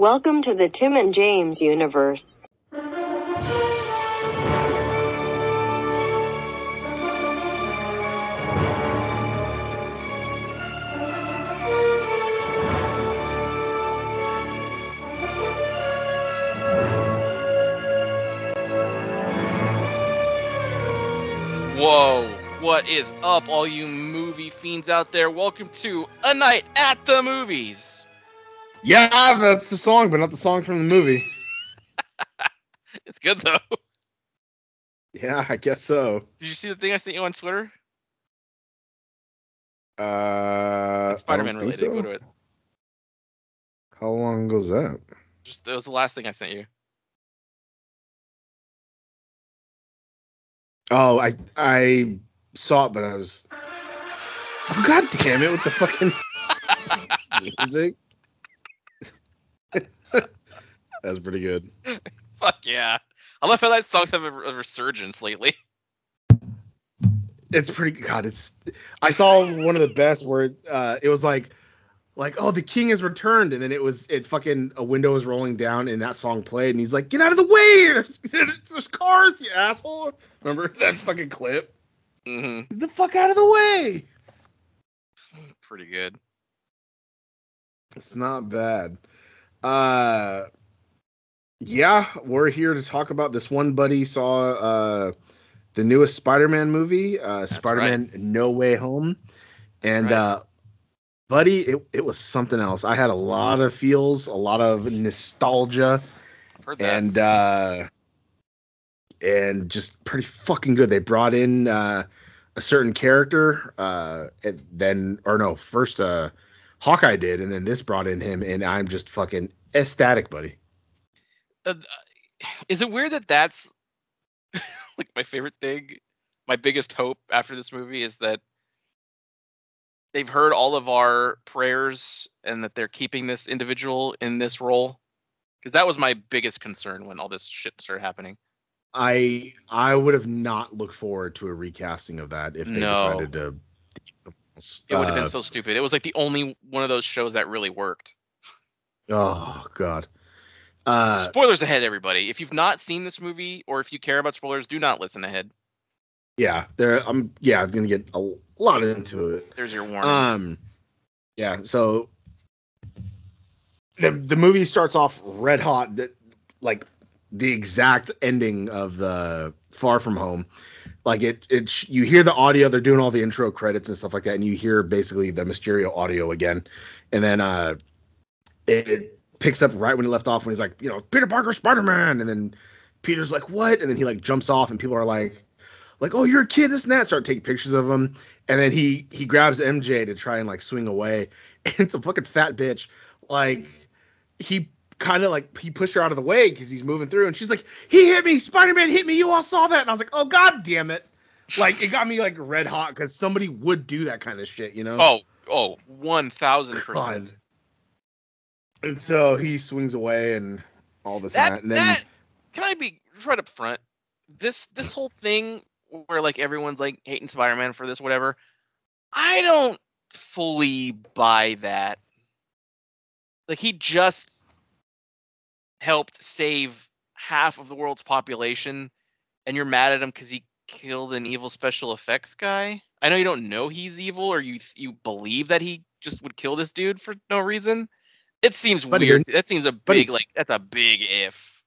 Welcome to the Tim and James universe. Whoa, what is up, all you movie fiends out there? Welcome to A Night at the Movies. Yeah, that's the song, but not the song from the movie. It's good though. Yeah, I guess so. Did you see the thing I sent you on Twitter? Uh, Spider Man I don't think related. so. Go to it. How long ago's that? Just that was the last thing I sent you. Oh, I I saw it, but I was. Oh, God damn it! With the fucking music. That's pretty good. Fuck yeah. I love how that songs have a, a resurgence lately. It's pretty. God, it's. I saw one of the best where uh, it was like, like, oh, the king has returned, and then it was it fucking a window was rolling down, and that song played, and he's like, get out of the way! There's, there's cars, you asshole! Remember that fucking clip? hmm Get the fuck out of the way! Pretty good. It's not bad. Uh, yeah, we're here to talk about this. One buddy saw uh the newest Spider-Man movie, uh, Spider-Man No Way Home, and right. uh, buddy, it it was something else. I had a lot of feels, a lot of nostalgia, I've heard that. and uh, and just pretty fucking good. They brought in uh, a certain character, uh, and then or no, first uh, Hawkeye did, and then this brought in him, and I'm just fucking ecstatic, buddy. Uh, is it weird that that's like my favorite thing? My biggest hope after this movie is that they've heard all of our prayers and that they're keeping this individual in this role. Because that was my biggest concern when all this shit started happening. I I would have not looked forward to a recasting of that if they No. decided to. It would have Uh, been so stupid. It was like the only one of those shows that really worked. Oh god. Uh, Spoilers ahead, everybody. If you've not seen this movie or if you care about spoilers, do not listen ahead. yeah, there. I'm yeah, I'm gonna get a lot into it. There's your warning. Um, yeah. So the the movie starts off red hot. That like the exact ending of the Far From Home. Like it, it. You hear the audio. They're doing all the intro credits and stuff like that, and you hear basically the Mysterio audio again, and then uh, it, it picks up right when he left off when he's like, you know, Peter Parker, Spider Man, and then Peter's like, what? And then he like jumps off, and people are like, like, oh, you're a kid, this and that. Start taking pictures of him, and then he he grabs MJ to try and like swing away, and it's a fucking fat bitch. Like he kind of like he pushed her out of the way because he's moving through, and she's like, he hit me, Spider Man hit me, you all saw that, and I was like, oh god damn it. Like it got me like red hot because somebody would do that kind of shit, you know? oh, oh, one thousand percent. And so he swings away and all this That, and that, and then that can I be right up front? This this whole thing where like everyone's like hating Spider-Man for this, whatever. I don't fully buy that. Like he just helped save half of the world's population, and you're mad at him because he killed an evil special effects guy. I know you don't know he's evil, or you you believe that he just would kill this dude for no reason. It seems weird. That seems a big like that's a big if.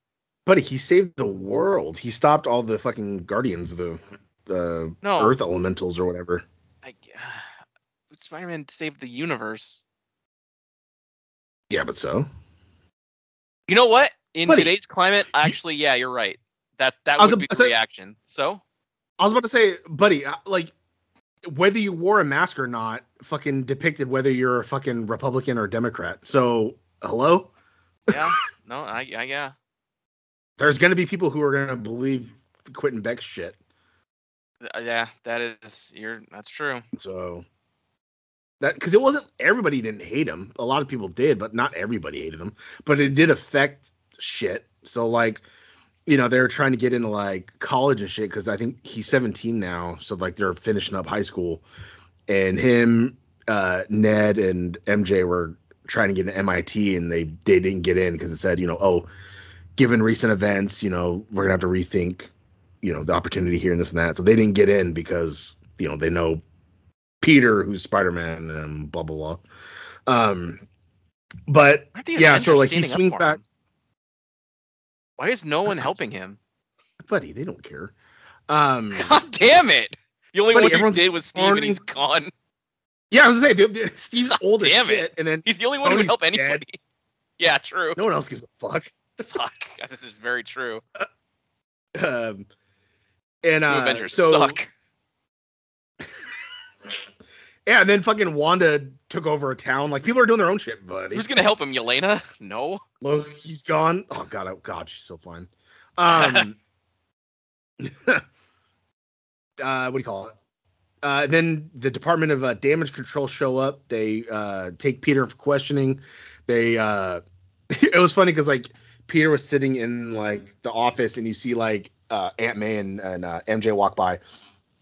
Buddy, he saved the world. He stopped all the fucking guardians, the the No. earth elementals or whatever. I, Spider-Man saved the universe. Yeah, but so. You know what? In Buddy, today's climate, actually, yeah, you're right. That that would be the say- reaction. So I was about to say, buddy, uh, like whether you wore a mask or not, fucking depicted whether you're a fucking Republican or Democrat. So, hello? yeah, no, I, I yeah. There's gonna be people who are gonna believe Quentin Beck's shit. Uh, Yeah, that is you're that's true. So that because it wasn't everybody didn't hate him. A lot of people did, but not everybody hated him. But it did affect shit. So like, you know, they're trying to get into like college and shit because I think he's 17 now. So like they're finishing up high school, and him, uh, Ned, and MJ were trying to get an MIT and they they didn't get in because it said you know oh given recent events you know we're gonna have to rethink you know the opportunity here and this and that so they didn't get in because you know they know Peter who's Spider Man and blah blah blah. Um, but yeah, so like he swings back. him? Why is no one helping him? buddy, they don't care. Um, God damn it! The only Buddy, one who everyone's did was Steve, and he's gone. yeah, I was gonna say the- the- Steve's old as damn it. shit, and then He's the only one who Tony's would help dead. anybody. Yeah, true. no one else gives a fuck. Fuck, this is very true. Um, and uh, Avengers so suck. Yeah, and then fucking Wanda took over a town. Like people are doing their own shit, buddy. Who's gonna help him? Yelena? No. Look, he's gone. Oh god, oh god, she's so fine. Um, uh, what do you call it? Uh, then the Department of uh, Damage Control show up. They uh, take Peter for questioning. They uh, it was funny because like Peter was sitting in like the office and you see like uh, Aunt May and, and uh, MJ walk by,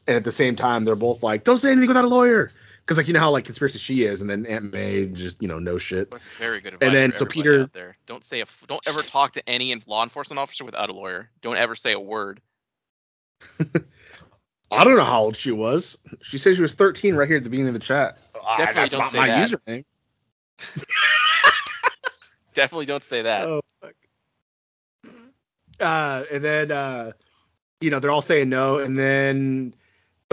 and at the same time they're both like, "Don't say anything without a lawyer," because like you know how like conspiracy she is, and then Aunt May just you know no shit. That's very good advice. And then, so Peter- there. don't say a, don't ever talk to any law enforcement officer without a lawyer. Don't ever say a word. I don't know how old she was. She said she was 13 right here at the beginning of the chat. Ah, Definitely don't not say my that. username. Definitely don't say that. Oh, fuck. Uh, and then uh, you know they're all saying no, and then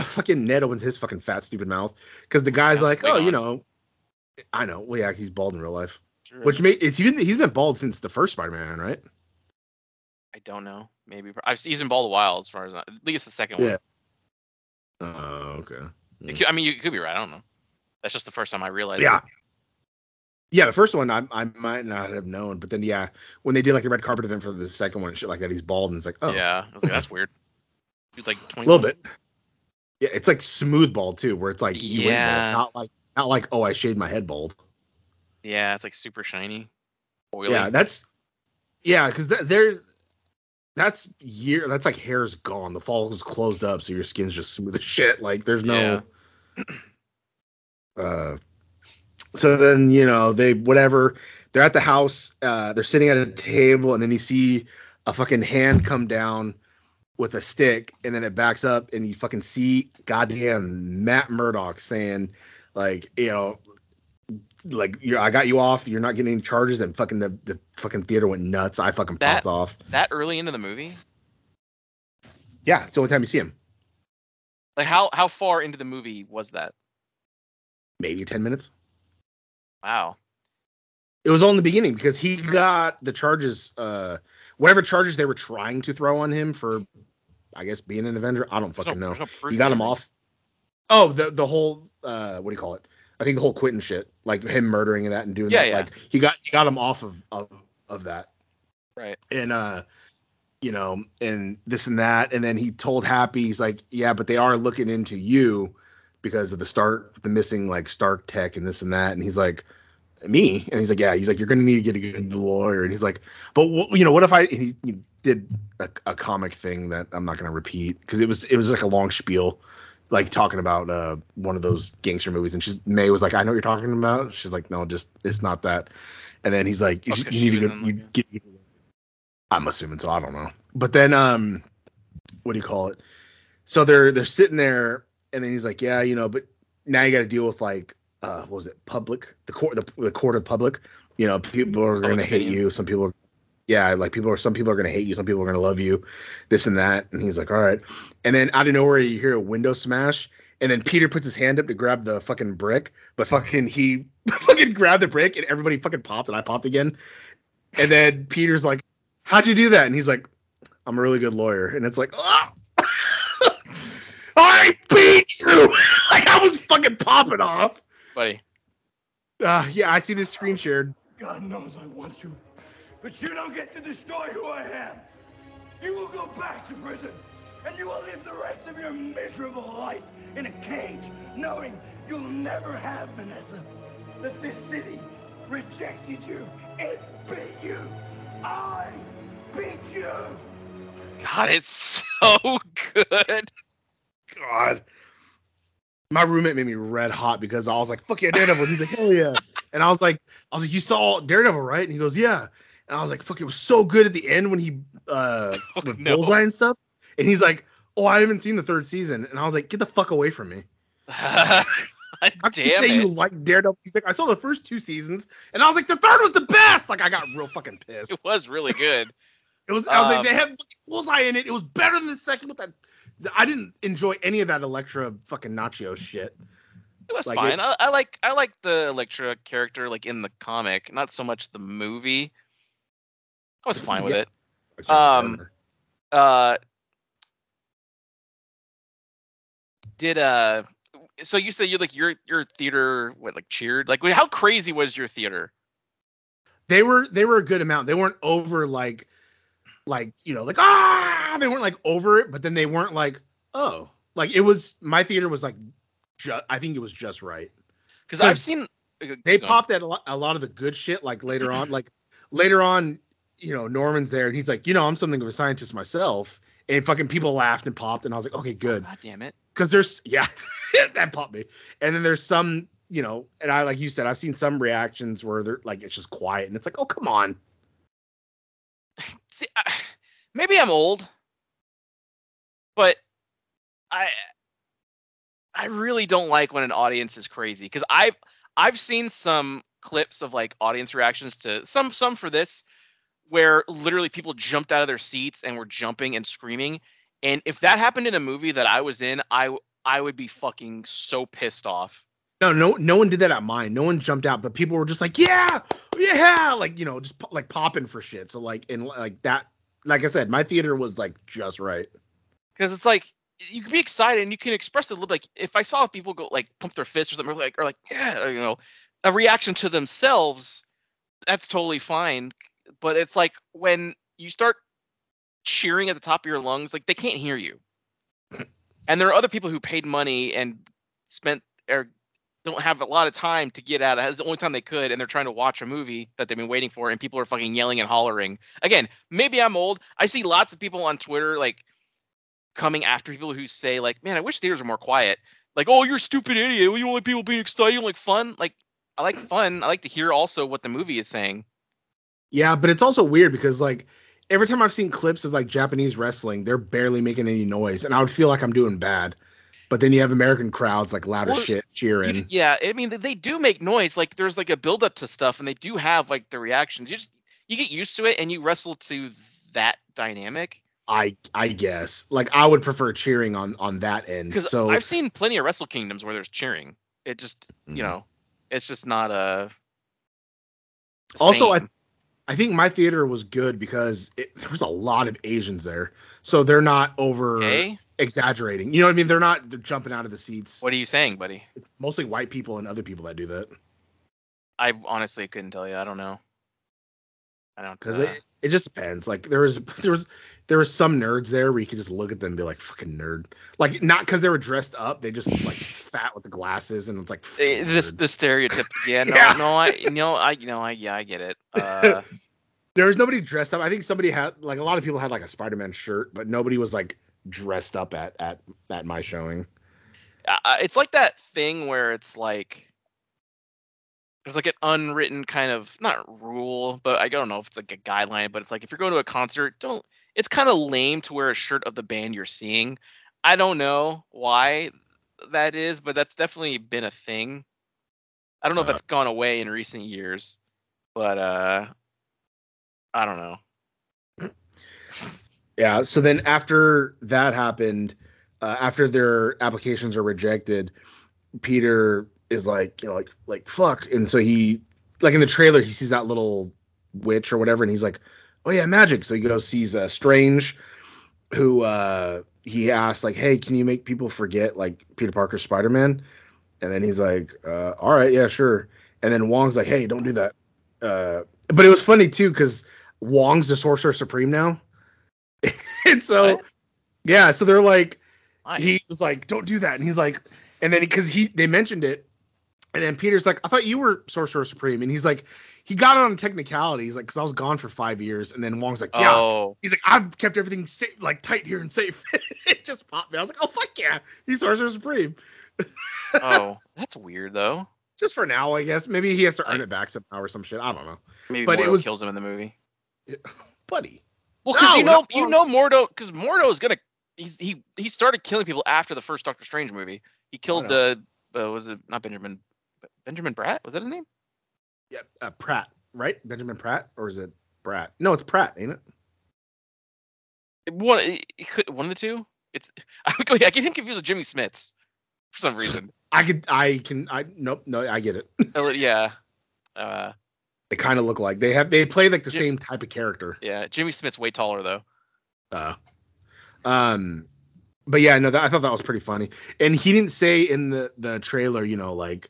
fucking Ned opens his fucking fat stupid mouth because the guy's Yeah, like, oh, you know, I know. Well, yeah, he's bald in real life, Sure which may it's even he's been bald since the first Spider-Man, right? I don't know. Maybe I've he's been bald a while as far as I, at least the second Yeah. one. Oh, okay. It mm. could- I mean, you could be right. I don't know. That's just the first time I realized. Yeah. it. Yeah, the first one I, I might not have known, but then yeah, when they did like the red carpet event for the second one, and shit like that, he's bald and it's like, oh, Yeah. I was like, that's weird. He's like a 20. little bit. Yeah, it's like smooth bald too, where it's like Yeah. not like not like oh I shaved my head bald. Yeah, it's like super shiny, oily. Yeah, that's yeah, because th- there, that's year. That's like hair's gone. The follicle's closed up, so your skin's just smooth as shit. Like there's no. uh, so then you know they whatever. They're at the house. Uh, they're sitting at a table, and then you see a fucking hand come down with a stick, and then it backs up, and you fucking see goddamn Matt Murdock saying, like, you know, like I got you off. You're not getting any charges, and fucking the the fucking theater went nuts. I fucking That- popped off. that early into the movie. Yeah, it's the only time you see him. Like how how far into the movie was that? Maybe ten minutes. Wow. It was all in the beginning because he got the charges, uh, whatever charges they were trying to throw on him for, I guess being an Avenger. I don't fucking no, know. no He got him off. Oh, the the whole uh, what do you call it? I think the whole quitting shit, like him murdering and that and doing Yeah, that. yeah. Like he got he got him off of of of that. Right. and uh you know and this and that and then he told happy he's like yeah but they are looking into you because of the start the missing like stark tech and this and that and he's like me and he's like yeah he's like you're gonna need to get a good lawyer and he's like but you know what if i and he, he did a, a comic thing that i'm not gonna repeat because it was it was like a long spiel like talking about uh one of those gangster movies and she's may was like i know what you're talking about she's like no just it's not that and then he's like you, Oh, you need to go you like, get I'm assuming so. I don't know. But then, um, what do you call it? So they're they're sitting there, and then he's like, yeah, you know, but now you got to deal with like, uh, what was it, public, the court, the, the court of public. You know, people are gonna hate opinion. you. Some people, are, yeah, like people are. Some people are gonna hate you. Some people are gonna love you. This and that. And he's like, all right. And then out of nowhere, you hear a window smash. And then Peter puts his hand up to grab the fucking brick, but fucking he fucking grabbed the brick and everybody fucking popped and I popped again. And then Peter's like, how'd you do that? And he's like, I'm a really good lawyer. And it's like, ah! I beat you. like I was fucking popping off. Buddy. Uh, yeah, I see this screen shared. God knows I want you, but you don't get to destroy who I am. You will go back to prison, and you will live the rest of your miserable life in a cage, knowing you'll never have Vanessa. That this city rejected you. It beat you. I beat you. God, it's so good. God. My roommate made me red hot because I was like, "Fuck yeah, Daredevil!" And he's like, "Hell yeah!" And I was like, "I was like, you saw Daredevil, right?" And he goes, "Yeah." And I was like, "Fuck, it was so good at the end when he uh Oh, with no. Bullseye and stuff." And he's like, "Oh, I haven't seen the third season." And I was like, "Get the fuck away from me!" Damn How can you say it. you like Daredevil? He's like, "I saw the first two seasons," and I was like, "The third was the best!" Like, I got real fucking pissed. It was really good. It was. I was Um, like, they had fucking Bullseye in it. It was better than the second with that. I didn't enjoy any of that Elektra fucking Nacho shit. It was Like, fine. it- I, I like I like the Elektra character like in the comic, not so much the movie. I was fine with Yeah. it. Um, Uh, did uh, so you said you like your your theater what like cheered like how crazy was your theater? they were they were a good amount. They weren't over like like you know like ah they weren't like over it, but then they weren't like oh like it was my theater was like ju- I think it was just right. Because I've seen uh, They on. popped at a lot, a lot of the good shit like later on like later on you know Norman's there and he's like you know I'm something of a scientist myself and fucking people laughed and popped and I was like okay good God damn it. because there's yeah that popped me and then there's some you know and i like you said i've seen some reactions where they're like it's just quiet and it's like oh come on See, I, maybe I'm old, but I I really don't like when an audience is crazy because I've I've seen some clips of like audience reactions to some some for this where literally people jumped out of their seats and were jumping and screaming and if that happened in a movie that I was in I I would be fucking so pissed off. no no no one did that at mine. No one jumped out but people were just like yeah yeah like you know just like popping for shit. So like and like that like i said my theater was like just right because it's like you can be excited and you can express it a little like if I saw people go like pump their fists or something or like or like yeah you know a reaction to themselves that's totally fine but it's like when you start cheering at the top of your lungs like they can't hear you and there are other people who paid money and spent or don't have a lot of time to get out. It's the only time they could, and they're trying to watch a movie that they've been waiting for, and people are fucking yelling and hollering. Again, maybe I'm old. I see lots of people on Twitter like coming after people who say like, "Man, I wish theaters were more quiet." Like, "Oh, you're a stupid idiot. You don't like people being excited. You don't like fun." Like, I like fun. I like to hear also what the movie is saying. yeah but it's also weird because like every time i've seen clips of like japanese wrestling they're barely making any noise and i would feel like i'm doing bad but then you have american crowds like loud as Well, shit cheering yeah, I mean they do make noise. Like there's like a build up to stuff, and they do have like the reactions. You just you get used to it, and you wrestle to that dynamic. I I guess like I would prefer cheering on on that end. Because So I've seen plenty of Wrestle Kingdoms where there's cheering. It just Mhm. you know, it's just not a. Also, I- I think my theater was good because it, there was a lot of Asians there, so they're not over okay. exaggerating. You know what I mean? They're not they're jumping out of the seats. What are you saying, buddy? It's mostly white people and other people that do that I honestly couldn't tell you. I don't know. I don't. because uh, it, it just depends. Like there was there was there was some nerds there where you could just look at them and be like fucking nerd. Like not because they were dressed up, they just like fat with the glasses and it's like eh, this the stereotype. Yeah. No. Yeah. No. I. You know. I. You know. I. Yeah. I get it. Uh, there was nobody dressed up. I think somebody had like a lot of people had like a Spider-Man shirt, but nobody was like dressed up at at at my showing. uh, it's like that thing where it's like there's like an unwritten kind of not rule, but I don't know if it's like a guideline, but it's like if you're going to a concert, don't it's kind of lame to wear a shirt of the band you're seeing. I don't know why that is, but that's definitely been a thing. I don't know if Uh. that's gone away in recent years, but uh I don't know. Yeah. So then after that happened, uh, after their applications are rejected, Peter is like, you know, like like fuck, and so he like in the trailer he sees that little witch or whatever, and he's like, oh yeah, magic. So he goes sees uh, Strange, who uh, he asks like, hey, can you make people forget like Peter Parker Spider Man? And then he's like, uh, all right, yeah, sure. And then Wong's like, hey, don't do that. Uh, but it was funny too because Wong's the Sorcerer Supreme now. and so What? yeah, so they're like Why? he was like, "Don't do that," and he's like, and then because he they mentioned it, and then Peter's like, "I thought you were Sorcerer Supreme," and he's like, he got it on technicality. He's like, "Cause I was gone for five years," and then Wong's like, "Yeah." Oh, He's like, "I've kept everything safe, like tight here and safe." it just popped me. I was like, "Oh fuck yeah, he's Sorcerer Supreme." oh, that's weird though. Just for now, I guess. Maybe he has to earn it back somehow or some shit. I don't know. Maybe But it Mordo was- kills him in the movie. Buddy. Well, because No, you know, you know Mordo, because Mordo is gonna. He's, he he started killing people after the first Doctor Strange movie. He killed the uh, was it not Benjamin Benjamin Bratt? Was that his name? Yeah, uh, Pratt, right? Benjamin Pratt, or is it Pratt? No, it's Pratt, ain't it? One it, it could one of the two. It's I would go. I get him confused with Jimmy Smits for some reason. I could, I can, I nope, no, I get it. Yeah. Uh, they kind of look like they have, they play like the Yeah. same type of character. yeah. Jimmy Smits's way taller though. Uh, um, but yeah, no, that, I thought that was pretty funny. And he didn't say in the the trailer, you know, like,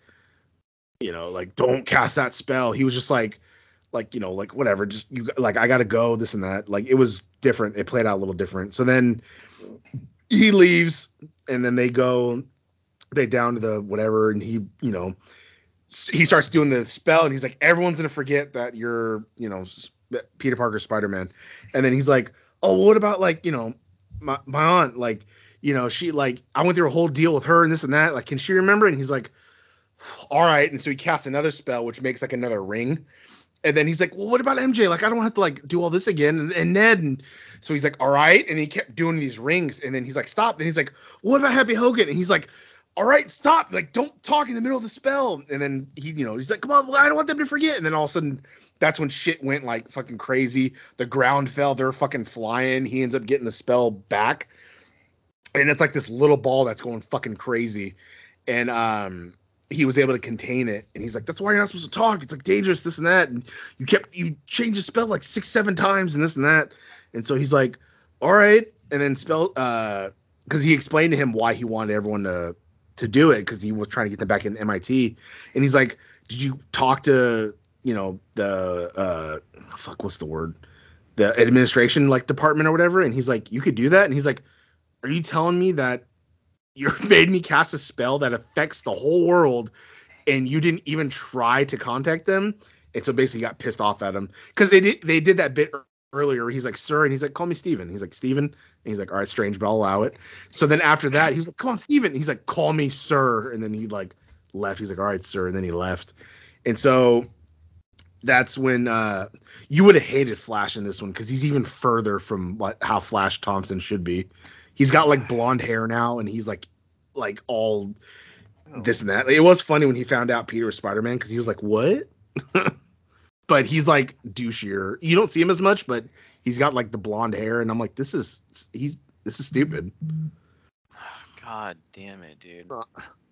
you know, like don't cast that spell. He was just like, like you know, like whatever, just you like I gotta go, this and that. Like it was different. It played out a little different. So then he leaves, and then they go, they down to the whatever, and he, you know, he starts doing the spell, and he's like, everyone's gonna forget that you're, you know, Peter Parker, Spider Man, and then he's like, oh, what about like, you know, my my aunt, like, you know, she like I went through a whole deal with her and this and that. Like, can she remember? And he's like, all right. And so he casts another spell, which makes like another ring. And then he's like, well, what about MJ? Like, I don't have to like do all this again. And, and Ned, and so he's like, all right. And he kept doing these rings. And then he's like, stop. And he's like, what about Happy Hogan? And he's like, all right, stop. Like, don't talk in the middle of the spell. And then he, you know, he's like, come on, well, I don't want them to forget. And then all of a sudden, that's when shit went like fucking crazy. The ground fell. They're fucking flying. He ends up getting the spell back. And it's like this little ball that's going fucking crazy. And um he was able to contain it. And he's like, That's why you're not supposed to talk. It's like dangerous, this and that. And you kept you changed the spell like six, seven times and this and that. And so he's like, All right. And then spell uh because he explained to him why he wanted everyone to to do it because he was trying to get them back in MIT. And he's like, Did you talk to you know the uh fuck what's the word the administration like department or whatever and he's like you could do that and he's like are you telling me that you made me cast a spell that affects the whole world and you didn't even try to contact them and so basically got pissed off at him because they did they did that bit earlier where he's like sir and he's like call me steven. He's like steven? And he's like all right strange but i'll allow it. So then after that he was like come on steven. He's like call me sir. And then he like left. He's like all right sir. And then he left. And so that's when uh you would have hated Flash in this one because he's even further from what how Flash Thompson should be. He's got like blonde hair now, and he's like like all this and that. It was funny when he found out Peter was Spider Man because he was like, "What?" but he's like douchier. You don't see him as much, but he's got like the blonde hair, and I'm like, this is he's this is stupid. God damn it, dude.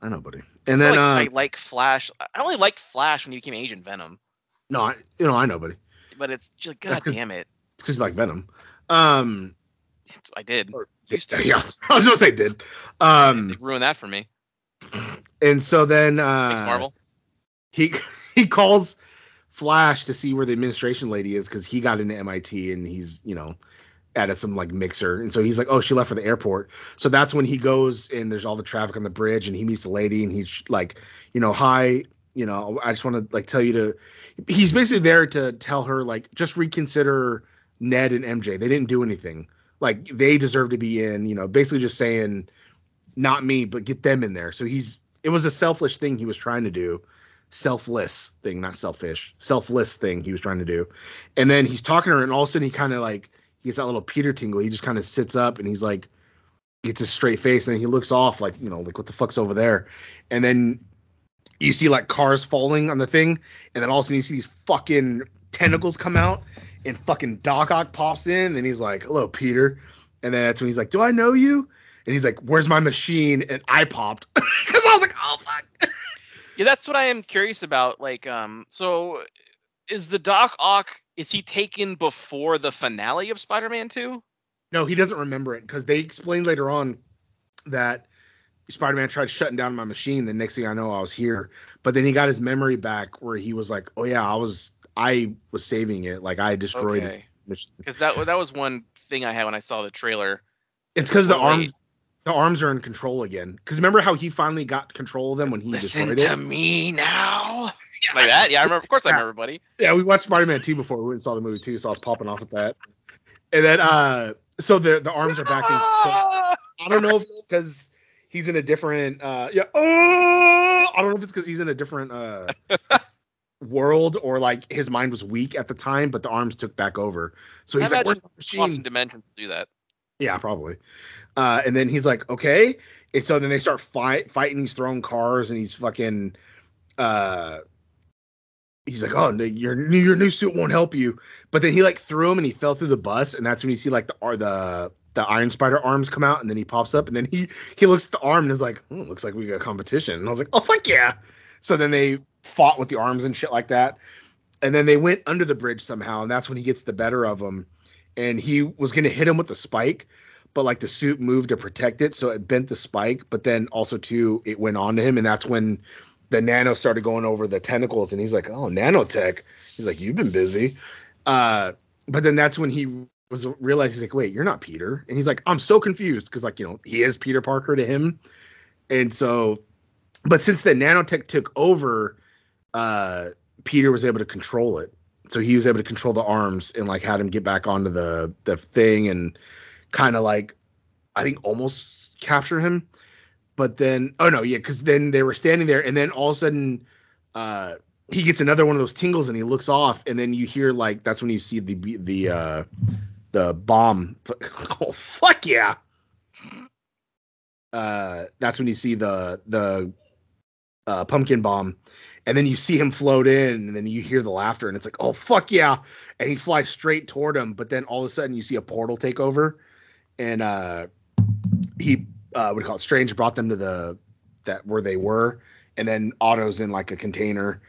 I know, buddy. And then like, uh, I like Flash. I only liked Flash when he became Agent Venom, no, I, you know, I know, buddy. but it's just God damn it. It's because you like Venom. Um, I did. or, Used to. yeah, I was gonna say did. Um, ruin that for me. and so then uh, Thanks, Marvel. he he calls Flash to see where the administration lady is because he got into MIT and he's you know at some like mixer and so he's like oh she left for the airport so that's when he goes and there's all the traffic on the bridge and he meets the lady and he's like you know hi you know I just want to like tell you to he's basically there to tell her like just reconsider Ned and MJ they didn't do anything like they deserve to be in you know basically just saying not me but get them in there so he's it was a selfish thing he was trying to do selfless thing, not selfish, selfless thing he was trying to do. And then he's talking to her, and all of a sudden he kind of like he gets that little Peter tingle. He just kind of sits up and he's like, gets a straight face, and he looks off like you know like what the fuck's over there, and then you see like cars falling on the thing, and then all of a sudden you see these fucking tentacles come out, and fucking Doc Ock pops in, and he's like, hello Peter, and then that's when he's like, do I know you? And he's like, "Where's my machine?" And I popped because I was like, "Oh fuck!" Yeah, that's what I am curious about. Like, um, so is the Doc Ock is he taken before the finale of Spider-Man 2? No, he doesn't remember it because they explained later on that Spider-Man tried shutting down my machine. The next thing I know, I was here. But then he got his memory back where he was like, "Oh yeah, I was, I was saving it. Like I destroyed Okay. it." Because that that was one thing I had when I saw the trailer. It's because the arm, the arms are in control again. Because remember how he finally got control of them when he Listen destroyed to it? me now. Like that? Yeah, I remember. Of course, I remember, buddy. Yeah, we watched Spider-Man 2 before we went and saw the movie too, so I was popping off at that. And then, uh, so the the arms are back in. So! I don't know if it's because he's in a different uh yeah oh I don't know if it's because he's in a different uh world or like his mind was weak at the time, but the arms took back over. So he's I like, "Where's the machine?" Lost in Dimension to do that. Yeah, probably. Uh, and then he's like, okay. And so then they start fight fighting. He's throwing cars and he's fucking. Uh, he's like, oh, your your new suit won't help you. But then he like threw him and he fell through the bus. And that's when you see like the or the the Iron Spider arms come out and then he pops up and then he he looks at the arm and is like, oh, looks like we got competition. And I was like, oh fuck yeah. So then they fought with the arms and shit like that. And then they went under the bridge somehow, and that's when he gets the better of him. And he was gonna hit him with the spike, but like the suit moved to protect it, so it bent the spike. But then also too, it went on to him, and that's when the nano started going over the tentacles, and he's like, "Oh, nanotech." He's like, "You've been busy." Uh, but then that's when he was realized he's like, "Wait, you're not Peter," and he's like, "I'm so confused because like you know he is Peter Parker to him," and so, but since the nanotech took over, uh, Peter was able to control it. So he was able to control the arms and like had him get back onto the the thing and kind of like I think almost capture him. But then oh no, yeah, because then they were standing there and then all of a sudden uh he gets another one of those tingles and he looks off and then you hear like that's when you see the the uh the bomb oh fuck yeah uh that's when you see the the uh pumpkin bomb and then you see him float in and then you hear the laughter and it's like oh fuck yeah. And he flies straight toward him but then all of a sudden you see a portal take over and uh he uh what do you call it strange brought them to the that where they were and then otto's in like a container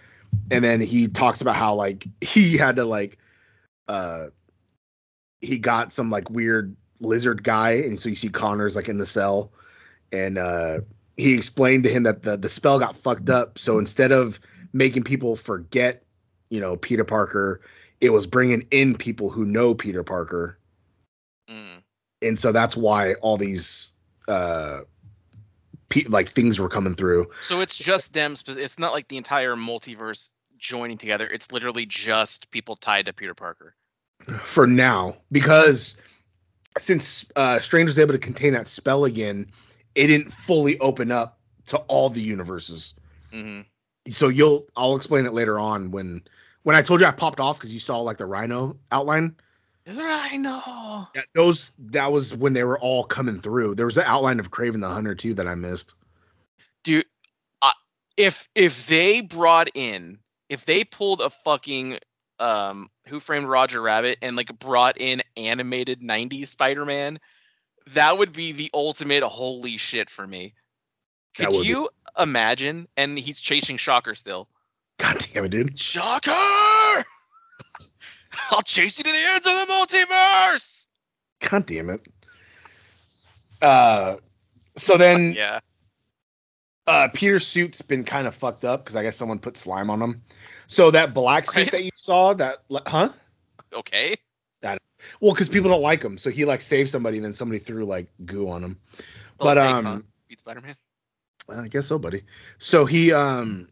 and then he talks about how like he had to like uh he got some like weird lizard guy and so you see Connors like in the cell and uh he explained to him that the the spell got fucked up so instead of making people forget you know peter parker it was bringing in people who know peter parker Mm. and so that's why all these uh pe- like things were coming through So it's just them. It's not like the entire multiverse joining together. It's literally just people tied to Peter Parker. for now because since uh strange was able to contain that spell again it didn't fully open up to all the universes. Hmm so you'll i'll explain it later on when when i told you i popped off because you saw like the rhino outline. I know. Yeah, those that was when they were all coming through. There was an outline of Kraven the hunter too that i missed. Dude uh, if if they brought in if they pulled a fucking um who framed roger rabbit and like brought in animated 90s spider-man that would be the ultimate holy shit for me. Could would be- you imagine and he's chasing shocker still. God damn it dude. Shocker! I'll chase you to the ends of the multiverse! God damn it. Uh so then yeah. uh Peter's suit's been kind of fucked up because I guess someone put slime on him. So that black suit Right. that you saw, that huh? okay Well, because people don't like him, so he like saved somebody, and then somebody threw like goo on him. But, um, beat spider-man I guess so, buddy. So he um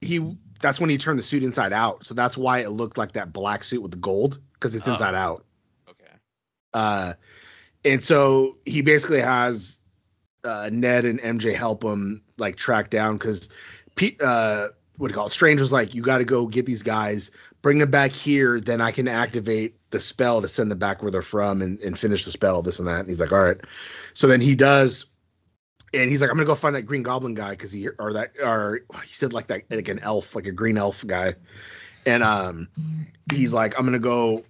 he that's when he turned the suit inside out. So that's why it looked like that black suit with the gold because it's Oh. inside out. okay Uh, and so he basically has uh, Ned and MJ help him like track down because Pete, uh, what do you call it? Strange was like, you got to go get these guys, bring them back here, then I can activate the spell to send them back where they're from and, and finish the spell, this and that. And he's like, all right. So then he does. And he's like, I'm gonna go find that Green Goblin guy because he or that or he said like that like an elf, like a green elf guy, and um, he's like, I'm gonna go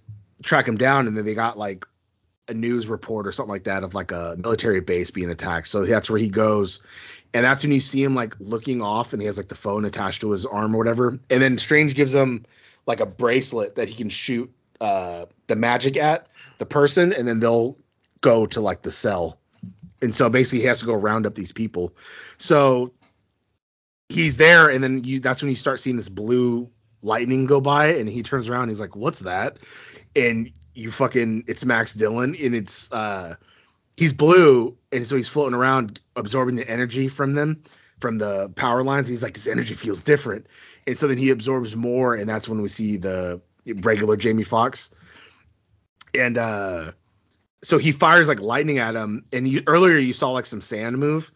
track him down, and then they got like a news report or something like that of like a military base being attacked. So that's where he goes. And that's when you see him like looking off and he has like the phone attached to his arm or whatever. And then Strange gives him like a bracelet that he can shoot uh the magic at the person and then they'll go to like the cell. And so basically he has to go round up these people. So he's there and then you that's when you start seeing this blue lightning go by and he turns around he's like, What's that? And you fucking it's Max Dillon and it's uh he's blue and so he's floating around absorbing the energy from them from the power lines. He's like this energy feels different. And so then he absorbs more and that's when we see the regular Jamie Foxx, And uh so he fires like lightning at him and you earlier you saw like some sand move.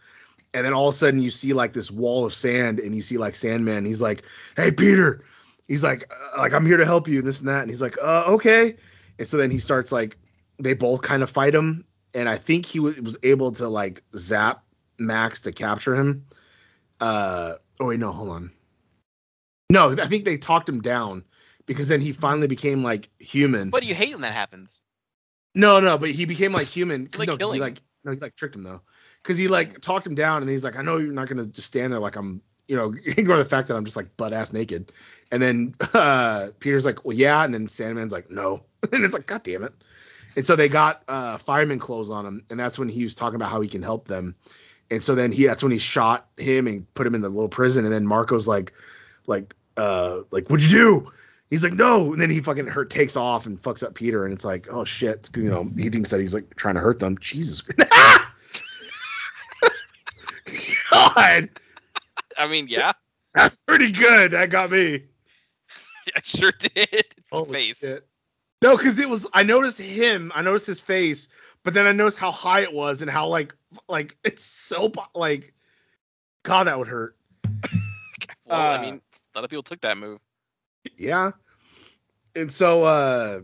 and then all of a sudden you see like this wall of sand, and you see like Sandman. He's like, "Hey, Peter," he's like, uh, "Like I'm here to help you," and this and that, and he's like, "Uh, okay." And so then he starts like, they both kind of fight him, and I think he was was able to like zap Max to capture him. Uh, oh wait, no, hold on. No, I think they talked him down because then he finally became like human. What do you hate when that happens? No, no, but he became like human. Like no, he like no, he like tricked him though, because he like talked him down, and he's like, I know you're not gonna just stand there like I'm, you know, ignore the fact that I'm just like butt ass naked. And then uh Peter's like, well, yeah, and then Sandman's like, no, and it's like, god damn it. And so they got uh fireman clothes on him, and that's when he was talking about how he can help them. And so then he that's when he shot him and put him in the little prison, and then Marko's like, like, uh, like, what'd you do? He's like, no, and then he fucking hurt takes off and fucks up Peter, and it's like, oh shit, you know, he thinks that he's like trying to hurt them. Jesus, God, I mean, yeah, that's pretty good. That got me. I sure did. Holy face. shit. No, because it was I noticed him, I noticed his face, but then I noticed how high it was and how like like it's so like, God, that would hurt. Well, I Uh, mean, a lot of people took that move. Yeah. And so uh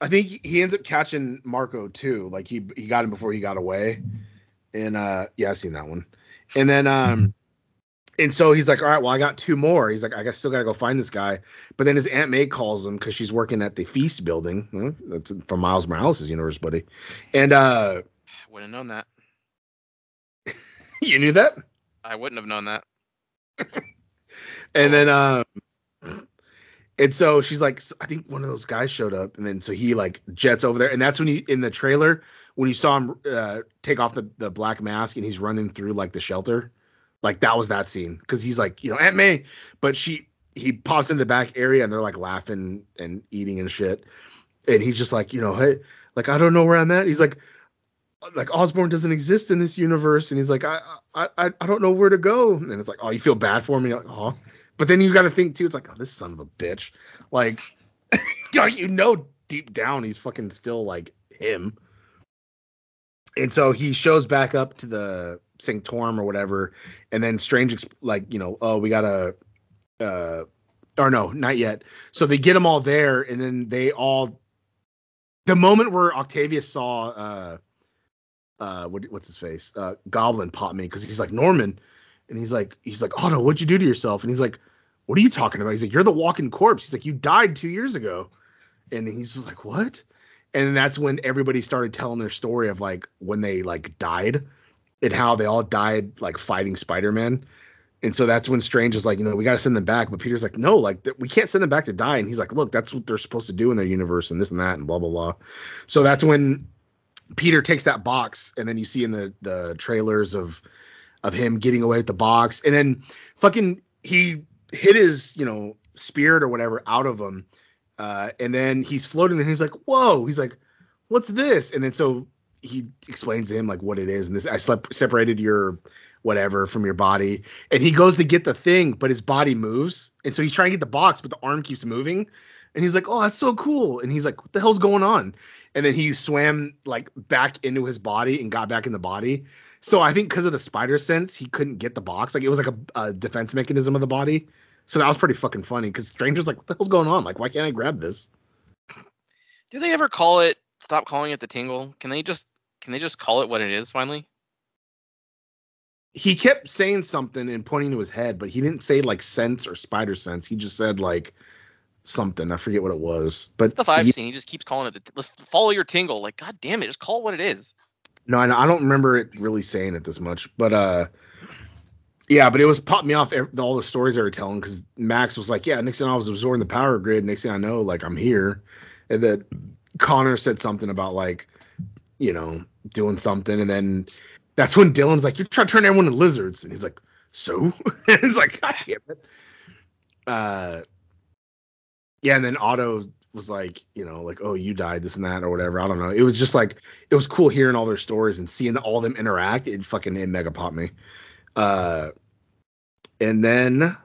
I think he ends up catching Marko too. Like he he got him before he got away. And uh yeah, I've seen that one. And then um and so he's like, all right, well, I got two more. He's like, I still gotta go find this guy. But then his Aunt May calls him because she's working at the Feast building. Hmm, That's from Miles Morales' universe, buddy. And uh Wouldn't have known that. you knew that? I wouldn't have known that. And then um and so she's like I think one of those guys showed up and then so he like jets over there and that's when he in the trailer when you saw him uh take off the, the black mask and he's running through like the shelter. Like that was that scene cuz he's like, you know, Aunt May, but she he pops in the back area and they're like laughing and eating and shit. And he's just like, you know, hey, like I don't know where I'm at. He's like like Osborn doesn't exist in this universe and he's like I I I, I don't know where to go. And it's like, "Oh, you feel bad for me?" Like, "Oh." But then you got to think too. It's like, oh, this son of a bitch. Like, you know deep down he's fucking still like him. And so he shows back up to the Sanctorum or whatever, and then Strange like, you know, oh, we gotta, uh, or no, not yet. So they get them all there, and then they all. The moment where Octavius saw, uh, uh, what, what's his face, uh, Goblin pop me because he's like Norman, and he's like, he's like, Otto, what'd you do to yourself? And he's like, what are you talking about? He's like, you're the walking corpse. He's like, you died two years ago. And he's just like, what? And that's when everybody started telling their story of like when they like died and how they all died like fighting Spider-Man. And so that's when Strange is like, you know, we got to send them back. But Peter's like, no, like th- we can't send them back to die. And he's like, look, that's what they're supposed to do in their universe and this and that and blah, blah, blah. So that's when Peter takes that box and then you see in the, the trailers of, of him getting away with the box. And then fucking he hit his, you know, spirit or whatever out of him. Uh, and then he's floating and he's like, whoa, he's like, what's this? And then so he explains to him like what it is. And this, I slept, separated your whatever from your body. And he goes to get the thing, but his body moves. And so he's trying to get the box, but the arm keeps moving. And he's like, oh, that's so cool. And he's like, what the hell's going on? And then he swam like back into his body and got back in the body. So I think because of the spider sense, he couldn't get the box. Like it was like a, a defense mechanism of the body. So that was pretty fucking funny because Stranger's like, what the hell's going on? Like, why can't I grab this? Do they ever call it? Stop calling it the tingle. Can they just? Can they just call it what it is finally? He kept saying something and pointing to his head, but he didn't say like sense or spider sense. He just said like something. I forget what it was. But Stuff I've he- seen. He just keeps calling it. The, let's follow your tingle. Like, god damn it, just call it what it is. No, I I don't remember it really saying it this much, but uh, yeah, but it was popped me off all the stories they were telling because Max was like, yeah, next thing I was absorbing the power grid. Next thing I know, like I'm here, and then Connor said something about like, you know, doing something, and then that's when Dillon's like, you're trying to turn everyone into lizards, and he's like, so, it's like, god damn it. Uh, yeah, and then Otto was like, you know, like, oh, you died, this and that, or whatever. I don't know. It was just like, it was cool hearing all their stories and seeing all them interact. It fucking it mega popped me. Uh, and then,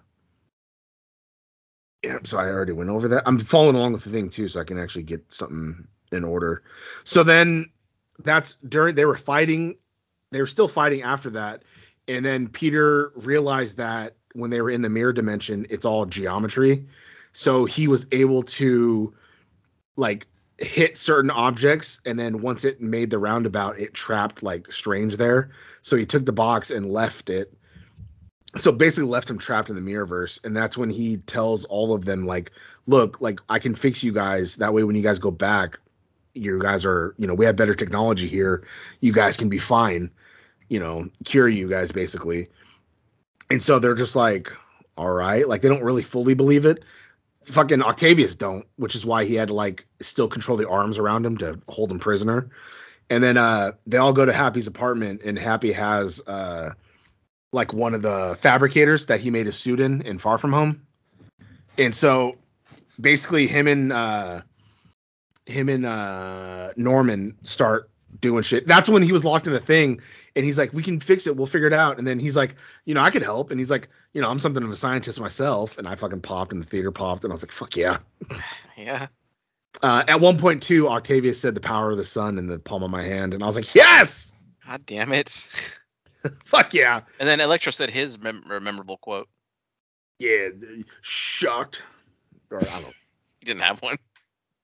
yeah, so I already went over that. I'm following along with the thing too, so I can actually get something in order. So then, that's during they were fighting. They were still fighting after that, and then Peter realized that when they were in the mirror dimension, it's all geometry. So he was able to like hit certain objects and then once it made the roundabout it trapped like strange there so he took the box and left it so basically left him trapped in the mirrorverse and that's when he tells all of them like look like i can fix you guys. That way when you guys go back you guys are you know we have better technology here. You guys can be fine you know cure you guys basically. And so they're just like all right. Like they don't really fully believe it. Fucking octavius don't which is why he had to like still control the arms around him to hold him prisoner. And then uh they all go to happy's apartment and happy has uh like one of the fabricators that he made a suit in in Far From Home. And so basically him and uh him and uh Norman start doing shit. That's when he was locked in the thing and he's like, We can fix it, we'll figure it out. And then he's like, you know, I could help. And he's like, you know, I'm something of a scientist myself. And I fucking popped and the theater popped and I was like, fuck yeah. Yeah. Uh at one point too, Octavius said the power of the sun in the palm of my hand, and I was like, Yes! God damn it. Fuck yeah. And then Electro said his mem- memorable quote. Yeah, shocked. Or I don't He didn't have one.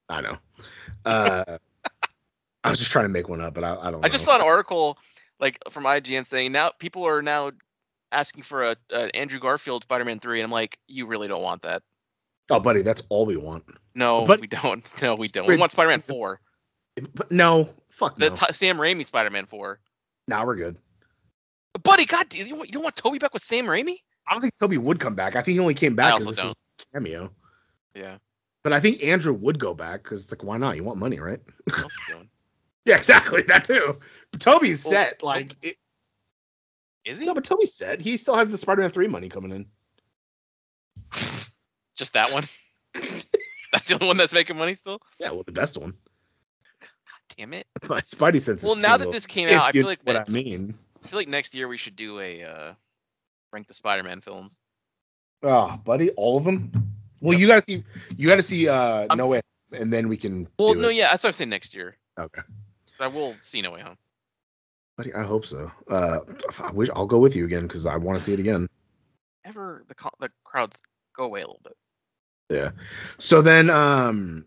I know. Uh, I was just trying to make one up, but I, I don't. I just saw an article like from IGN saying now people are now asking for a, a Andrew Garfield Spider-Man 3 and I'm like you really don't want that. Oh, buddy, that's all we want. No, But- we don't. No, we don't. We want Spider-Man 4. But no, fuck The no. t- Sam Raimi Spider-Man 4. now we're good. Buddy, God, you want, you don't want Tobey back with Sam Raimi? I don't think Tobey would come back. I think he only came back because this was a cameo. Yeah. But I think Andrew would go back because it's like, why not? You want money, right? What else is doing? Yeah, exactly. That too. But Tobey's Well, set. Like, it, Is he? no, but Tobey's set. He still has the Spider-Man three money coming in. Just that one? That's the only one that's making money still? Yeah, well, the best one. God Damn it. My Spidey sense. Well, now that this came out, I feel like what I mean. I feel like next year we should do a uh rank the Spider-Man films. Oh, buddy, all of them. Well, you gotta see. You gotta see. Uh, I'm- No Way, and then we can. Well, no, it. yeah, that's what I'm saying next year. Okay. I will see No Way Home. Buddy, I hope so. Uh, I wish I'll go with you again because I want to see it again. Ever the co- the crowds go away a little bit. Yeah. So then, um,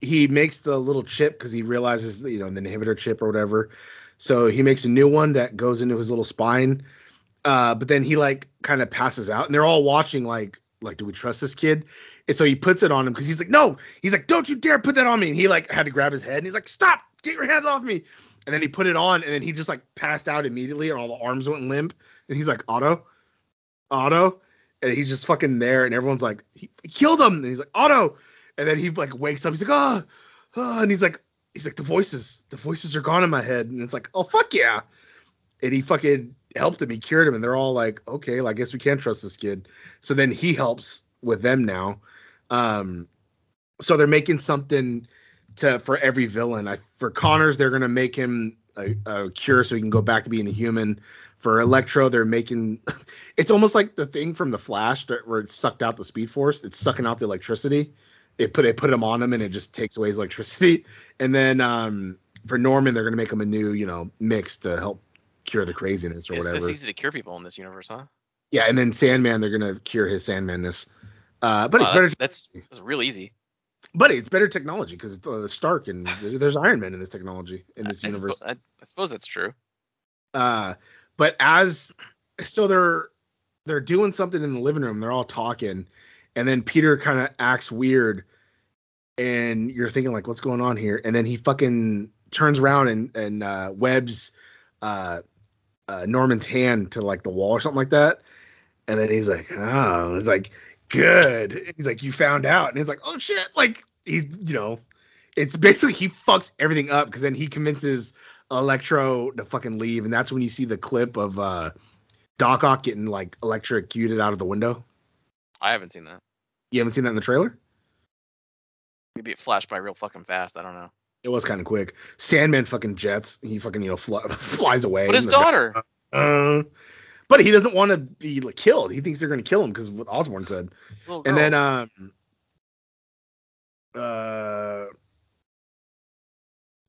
he makes the little chip because he realizes, you know, the inhibitor chip or whatever. So he makes a new one that goes into his little spine. Uh, but then he like kind of passes out, and they're all watching, like, like, do we trust this kid? And so he puts it on him because he's like, no, he's like, don't you dare put that on me. And he like had to grab his head, and he's like, stop, get your hands off me. And then he put it on, and then he just like passed out immediately, and all the arms went limp. And he's like, Otto, Otto, and he's just fucking there, and everyone's like, he, killed him. And he's like, Otto, and then he like wakes up. He's like, oh, oh, and he's like, he's like, the voices, the voices are gone in my head, and it's like, oh fuck yeah. And he fucking helped him. He cured him, and they're all like, okay, well, I guess we can't trust this kid. So then he helps with them now. Um, so they're making something to for every villain. I, for Connors, they're gonna make him a, a cure so he can go back to being a human. For Electro, they're making it's almost like the thing from the Flash where it sucked out the Speed Force. It's sucking out the electricity. It put they put him on him and it just takes away his electricity. And then um, for Norman, they're gonna make him a new you know mix to help cure the craziness or It's whatever. just easy to cure people in this universe, huh? Yeah, and then Sandman, they're gonna cure his Sandmanness. Uh, but Wow, it's better. that's, that's that's real easy. But it's better technology because it's uh, Stark and there's Iron Man in this technology in this I, universe. suppo- I, I suppose that's true. Uh, but as so they're they're doing something in the living room. They're all talking, and then Peter kind of acts weird, and you're thinking like, what's going on here? And then he fucking turns around and and uh, webs uh, uh, Norman's hand to like the wall or something like that, and then he's like, oh, it's like good. He's like, you found out, and he's like, oh shit, like he's you know, it's basically he fucks everything up because then he convinces Electro to fucking leave, and that's when you see the clip of uh Doc Ock getting like electrocuted out of the window. I haven't seen that. You haven't seen that in the trailer? Maybe it flashed by real fucking fast. I don't know. It was kind of quick. Sandman fucking jets. He fucking you know fl- flies away. But his daughter. Uh, but he doesn't want to be like, killed. He thinks they're gonna kill him because what Osborn said. And then um uh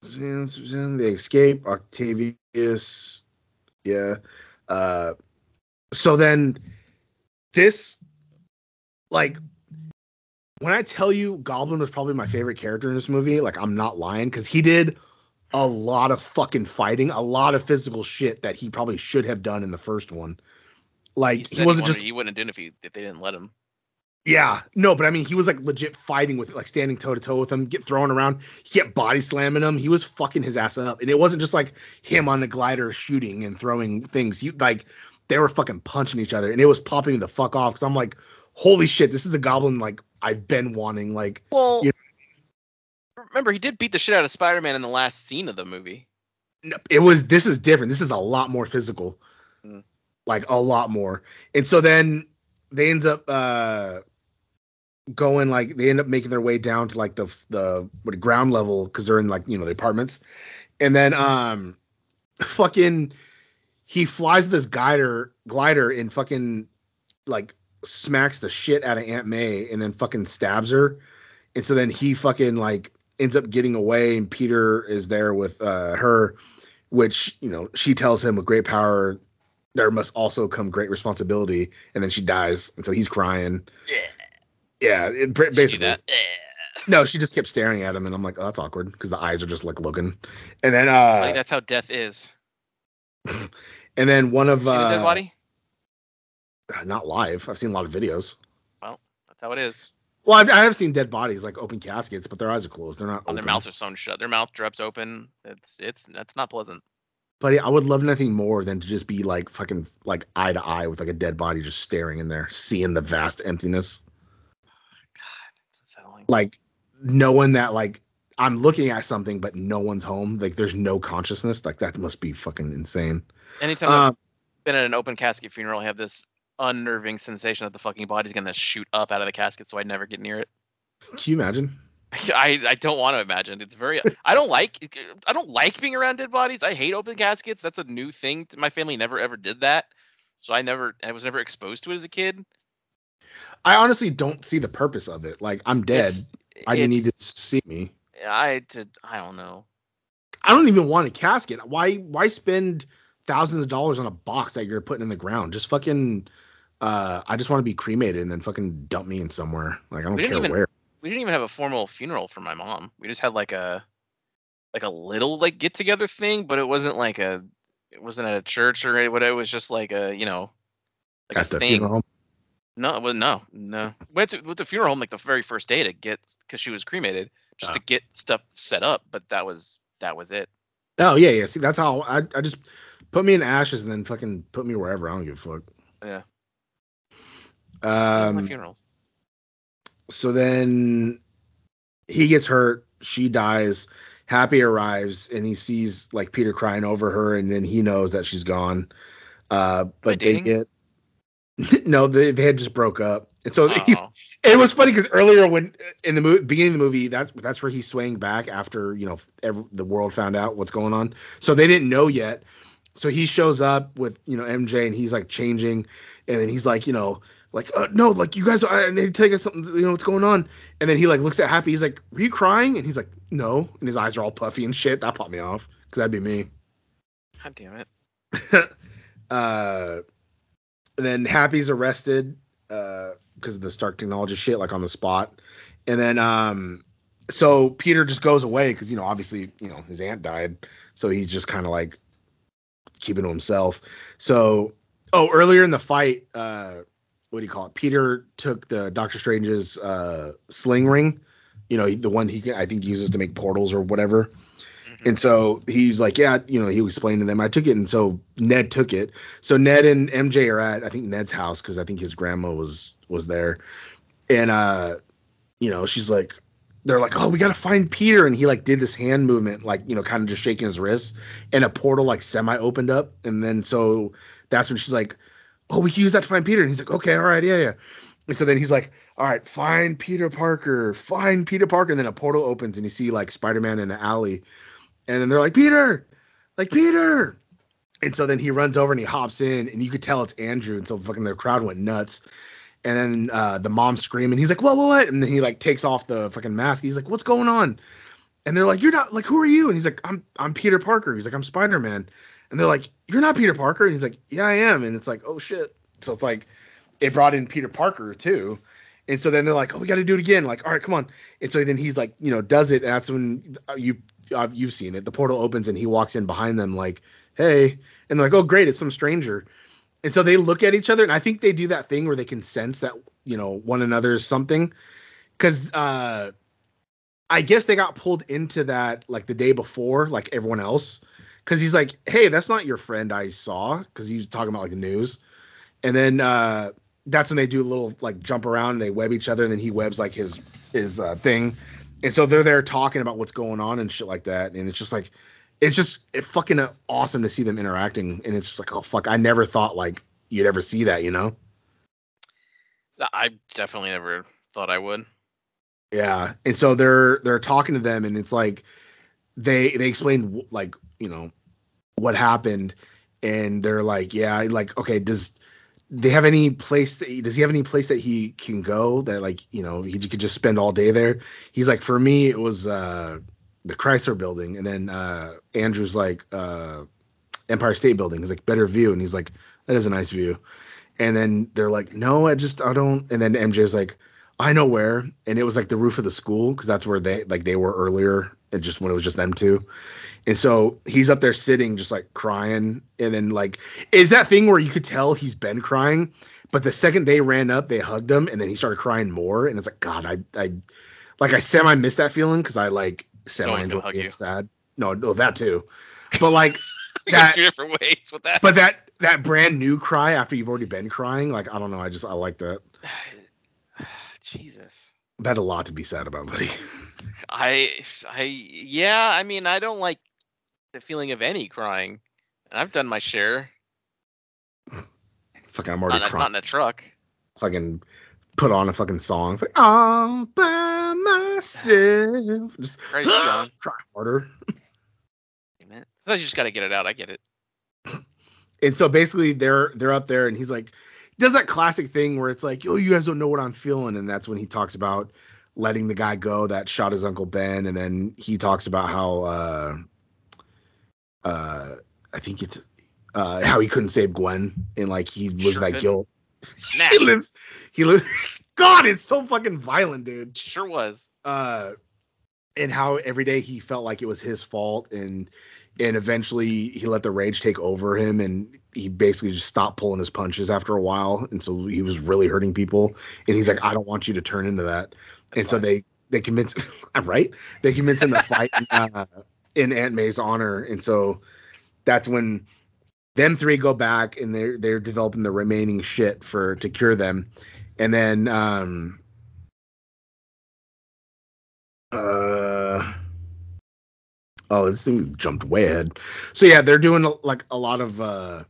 they escape Octavius yeah uh so then this like when I tell you Goblin was probably my favorite character in this movie, like I'm not lying because he did a lot of fucking fighting, a lot of physical shit that he probably should have done in the first one. Like He, he, wasn't wanted- just he wouldn't have done if, he, if they didn't let him. yeah, no, but I mean he was like legit fighting with like standing toe to toe with him, get thrown around, he kept body slamming him. He was fucking his ass up. And it wasn't just like him on the glider shooting and throwing things. He like they were fucking punching each other and it was popping the fuck off because I'm like, holy shit, this is the goblin like I've been wanting. Like Well, You- remember he did beat the shit out of Spider-Man in the last scene of the movie. No, it was this is different. This is a lot more physical. Mm. Like a lot more. And so then they end up uh going like they end up making their way down to like the the what ground level because they're in like you know the apartments. And then um fucking he flies this glider glider and fucking like smacks the shit out of Aunt May and then fucking stabs her. And so then he fucking like ends up getting away and Peter is there with uh her which you know she tells him with great power there must also come great responsibility and then she dies and so he's crying Yeah. yeah it, ba- basically that. no she just kept staring at him and i'm like oh that's awkward because the eyes are just like looking and then Like, uh that's how death is. and then one of the dead uh body? Not live i've seen a lot of videos Well, That's how it is. well I've, i have seen dead bodies like open caskets but their eyes are closed they're not On their mouths are sewn shut. Their mouth drops open. It's it's that's not pleasant. but yeah, i would love nothing more than to just be like fucking like eye to eye with like a dead body just staring in there seeing the vast emptiness God, it's unsettling. like knowing that like I'm looking at something but no one's home, like there's no consciousness, like that must be fucking insane. Anytime I've Um, been at an open casket funeral, I have this unnerving sensation that the fucking body's gonna shoot up out of the casket, so I'd never get near it. can you imagine? I I don't want to imagine. It's very. I don't like. I don't like being around dead bodies. I hate open caskets. That's a new thing. My family never ever did that, so I never. I was never exposed to it as a kid. I honestly don't see the purpose of it. Like I'm dead. It's- I didn't need to see me. I. I don't know. I don't even want a casket. Why why spend thousands of dollars on a box that you're putting in the ground? Just fucking uh I just want to be cremated and then fucking dump me in somewhere. Like I don't care even- where. We didn't even have a formal funeral for my mom. We just had like a like a little like get together thing, but it wasn't like a. It wasn't at a church or whatever. It was just like a you know. Like At a the thing. funeral home. No, well, no, no. Went to went to funeral home like the very first day to get because she was cremated, just Ah. to get stuff set up. But that was that was it. Oh yeah, yeah. See, that's how I I just put me in ashes and then fucking put me wherever. I don't give a fuck. Yeah. Was my Um funeral. so then he gets hurt she dies happy arrives and he sees like peter crying over her and then he knows that she's gone. Uh but they get no they, they had just broke up. And so Oh, it was funny because earlier when in the mo- beginning of the movie that's that's where he's swaying back after you know every, the world found out what's going on. So they didn't know yet. So he shows up with you know mj and he's like changing. And then he's like you know like uh, no like you guys i need to tell you guys something you know what's going on? And then he like looks at happy he's like were you crying? And he's like no. And his eyes are all puffy and shit. That popped me off because that'd be me. God damn it. uh and then happy's arrested uh because of the stark technology shit like on the spot. And then um so peter just goes away because you know obviously you know his aunt died. So he's just kind of like keeping to himself. So oh earlier in the fight uh what do you call it peter took the doctor strange's uh sling ring you know the one he i think uses to make portals or whatever Mhm. and so he's like, yeah, you know, he explained to them. I took it, and so Ned took it. So Ned and MJ are at I think Ned's house because I think his grandma was was there, and uh, you know, she's like, they're like, oh, we gotta find Peter, and he like did this hand movement, like you know, kind of just shaking his wrist, and a portal like semi opened up, and then so that's when she's like, oh, we can use that to find Peter, and he's like, okay, all right, yeah, yeah. And so then he's like, all right, find Peter Parker, find Peter Parker, and then a portal opens, and you see like Spider Man in the alley. And then they're like peter like peter. And so then he runs over and he hops in and you could tell it's andrew. And so fucking the crowd went nuts. And then uh, the mom's screaming. He's like what what what? And then he like takes off the fucking mask. He's like what's going on? And they're like you're not like who are you? And he's like i'm i'm peter parker. He's like i'm spider-man and they're like you're not peter parker and he's like yeah i am and it's like oh shit So it's like it brought in Peter Parker too. And so then they're like, "Oh, we got to do it again." Like, "All right, come on." And so then he's like, you know, does it. And that's when uh, you uh, you've seen it. The portal opens and he walks in behind them like, "Hey," and they're like, "Oh, great, it's some stranger." And so they look at each other, and I think they do that thing where they can sense that you know one another is something, because uh, I guess they got pulled into that like the day before, like everyone else, because he's like, "Hey, that's not your friend I saw," because he was talking about like the news, and then uh, that's when they do a little like jump around and they web each other, and then he webs like his his uh, thing, and so they're there talking about what's going on and shit like that, and it's just like it's just it fucking uh, awesome to see them interacting, and it's just like, oh fuck, I never thought like you'd ever see that, you know? I definitely never thought I would. Yeah, and so they're they're talking to them, and it's like they they explained like you know what happened, and they're like, yeah, like okay, does they have any place that does he have any place that he can go that like you know he could just spend all day there? He's like, for me, it was uh the Chrysler Building, and then uh Andrew's like uh Empire State Building. He's like better view, and he's like that is a nice view. And then they're like, no, I just I don't. And then MJ's like, I know where, and it was like the roof of the school because that's where they like they were earlier, and just when it was just them two. And so he's up there sitting, just like crying, and then like is that thing where you could tell he's been crying, but the second they ran up, they hugged him, and then he started crying more, and it's like God, I I like I semi miss that feeling because I like semi enjoy being sad. No, no, that too, but like that two different ways with that. But that that brand new cry after you've already been crying, like I don't know, I just I like that. Jesus. That a lot to be sad about, buddy. I I yeah, I mean I don't like the feeling of any crying. And I've done my share. Fucking I'm already not, crying. Not in a truck. Fucking put on a fucking song. Like, all by myself. Just Christ, John. cry harder. Sometimes you just gotta get it out. I get it. And so basically they're they're up there and he's like does that classic thing where it's like, oh, you guys don't know what I'm feeling, and that's when he talks about letting the guy go that shot his uncle Ben, and then he talks about how uh uh I think it's uh how he couldn't save Gwen and like he lives Sure that couldn't. guilt. Snap. He lives he lives God, it's so fucking violent, dude. Sure was. uh and how every day he felt like it was his fault and and eventually he let the rage take over him and he basically just stopped pulling his punches after a while and so he was really hurting people and he's like I don't want you to turn into that. And That's so they they convince right? They convince him to fight in, uh, in Aunt May's honor and so that's when them three go back and they're they're developing the remaining shit for to cure them. And then um oh this thing jumped way ahead. So yeah they're doing like a lot of uh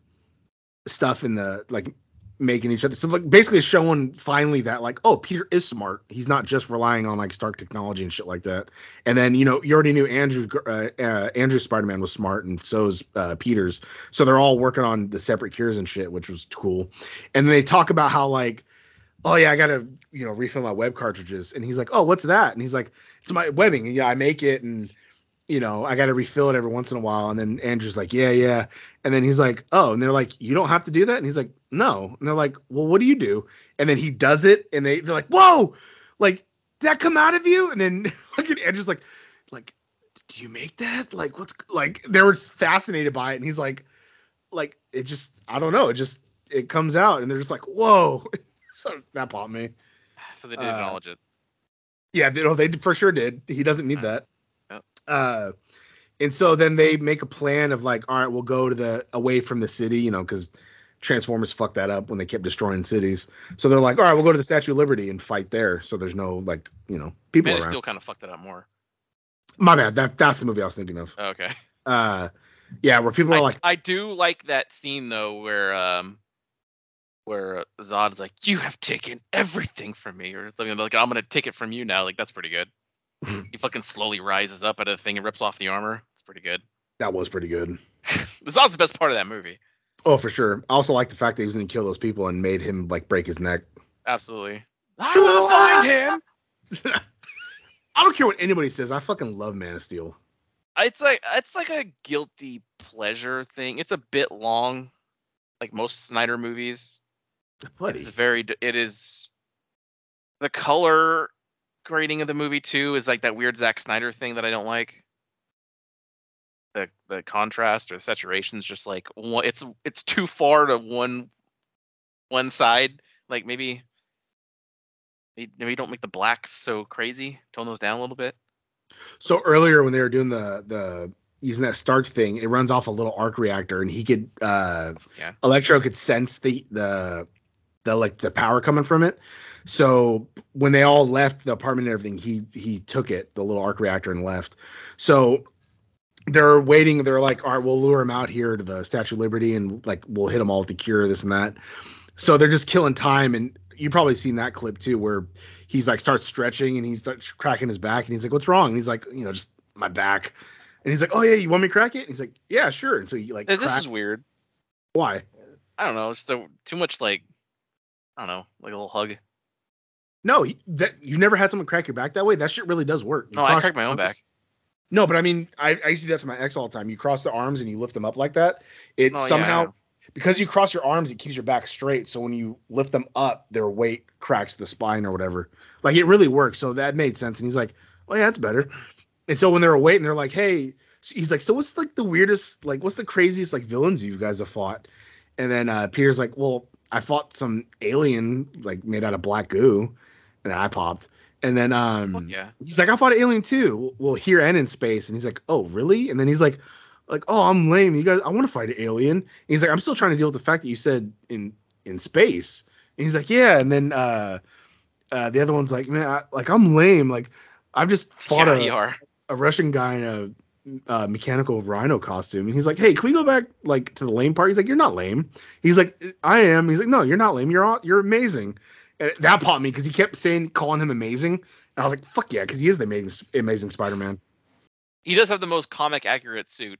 stuff in the like making each other so like basically showing finally that like oh peter is smart. He's not just relying on like stark technology and shit like that. And then you know you already knew andrew uh, uh andrew spider-man was smart and so is uh peter's. So they're all working on the separate cures and shit which was cool. And then they talk about how like oh yeah i gotta you know refill my web cartridges. And he's like oh what's that? And he's like it's my webbing. Yeah i make it and you know i gotta refill it every once in a while. And then andrew's like yeah yeah. And then he's like oh and they're like you don't have to do that? And he's like no. And they're like well what do you do? And then he does it and they they're like whoa! Like did that come out of you? And then at andrew's like like do you make that? Like what's like they were fascinated by it. And he's like like it just i don't know. It just it comes out and they're just like whoa. So that popped me. So they did Uh, acknowledge it. yeah, they, they for sure did. He doesn't need that. Uh, and so then they make a plan of like, all right, we'll go to the away from the city, you know, because Transformers fucked that up when they kept destroying cities. So they're like, all right, we'll go to the Statue of Liberty and fight there. So there's no like, you know, people Man, it around. still kind of fucked it up more. My bad. That that's the movie I was thinking of. Oh, okay. Uh, yeah, where people I, are like, I do like that scene though, where um, where Zod is like, "You have taken everything from me," or something like, "I'm gonna take it from you now." Like that's pretty good. he fucking slowly rises up out of the thing and rips off the armor. It's pretty good. that was pretty good. Zod's the best part of that movie. Oh, for sure. I also like the fact that he was going to kill those people and made him like break his neck. Absolutely. I will find him. I don't care what anybody says. I fucking love Man of Steel. It's like it's like a guilty pleasure thing. It's a bit long, like most Snyder movies. Buddy. It's very. It is. The color grading of the movie too is like that weird Zack Snyder thing that I don't like. The the contrast or the saturation is just like one. It's it's too far to one one side. Like maybe maybe maybe don't make the blacks so crazy. Tone those down a little bit. So earlier when they were doing the the using that Stark thing, it runs off a little arc reactor, and he could uh Yeah. Electro could sense the the the like the power coming from it. So when they all left the apartment and everything, he he took it, the little arc reactor, and left. So they're waiting. They're like, all right, we'll lure him out here to the Statue of Liberty, and like we'll hit him all with the cure, this and that. So they're just killing time, and you probably seen that clip too, where he's like starts stretching and he starts cracking his back, and he's like, what's wrong? And he's like, you know, just my back. And he's like, oh yeah, you want me to crack it? And he's like, yeah, sure. And so he like, This crack- is weird. why? I don't know. It's the too much like I don't know, like a little hug. No, that you never had someone crack your back that way. That shit really does work. You No, I cracked my own back. No, but I mean, I, I used to do that to my ex all the time. You cross the arms and you lift them up like that. It Oh, somehow know. because you cross your arms, it keeps your back straight. So when you lift them up, their weight cracks the spine or whatever. Like it really works. So that made sense. And he's like, "Oh yeah, that's better." And so when they were waiting, they're like, "Hey," he's like, "So what's like the weirdest, like what's the craziest like villains you guys have fought?" And then uh, Peter's like, "Well, I fought some alien like made out of black goo," and then I popped. And then um, Fuck yeah. he's like, I fought an alien too. Well, here and in space. And he's like, oh, really? And then he's like, like, oh, I'm lame. You guys, I want to fight an alien. And he's like, I'm still trying to deal with the fact that you said in in space. And he's like, yeah. And then uh, uh, the other one's like, man, I, like I'm lame. Like I've just fought yeah, a, a Russian guy in a uh, mechanical rhino costume. And he's like, hey, can we go back like to the lame part? He's like, you're not lame. He's like, I am. He's like, no, you're not lame. You're all, you're amazing. And that popped me because he kept saying, calling him amazing. And I was like, fuck yeah, because he is the amazing, amazing Spider-Man. He does have the most comic accurate suit.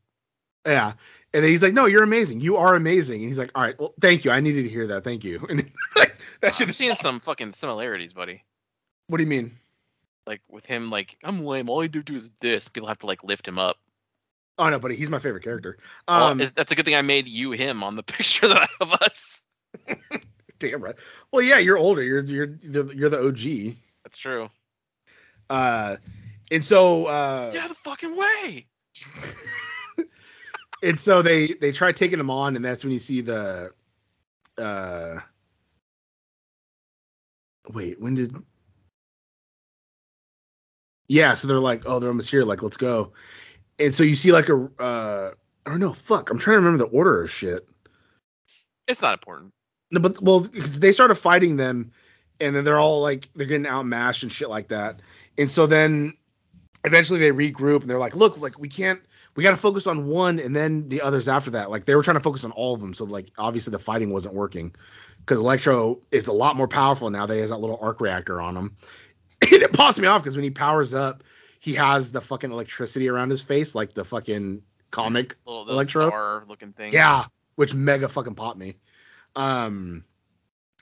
Yeah. And then he's like, no, you're amazing. You are amazing. And he's like, all right, well, thank you. I needed to hear that. Thank you. And like, that should have seen some fucking similarities, buddy. What do you mean? Like with him, like I'm lame. All I do do is this. People have to like lift him up. Oh no, buddy, he's my favorite character. Well, Um, is- that's a good thing I made you him on the picture that I have of us. damn right. Well, yeah, you're older. You're you're you're the OG. That's true. Uh, and so uh, Get out of the fucking way. and so they they try taking him on, and that's when you see the uh wait, when did yeah, so they're like, oh, they're almost here, like, let's go. And so you see like a uh I don't know, fuck, I'm trying to remember the order of shit. It's not important. No, but well, because they started fighting them, and then they're all like they're getting outmatched and shit like that. And so then eventually they regroup and they're like, look, like we can't, we got to focus on one and then the others after that. Like they were trying to focus on all of them, so like obviously the fighting wasn't working because Electro is a lot more powerful now. That he has that little arc reactor on him. and it pops me off because when he powers up, he has the fucking electricity around his face, like the fucking comic Little, Electro? looking thing. yeah, which mega fucking popped me. Um,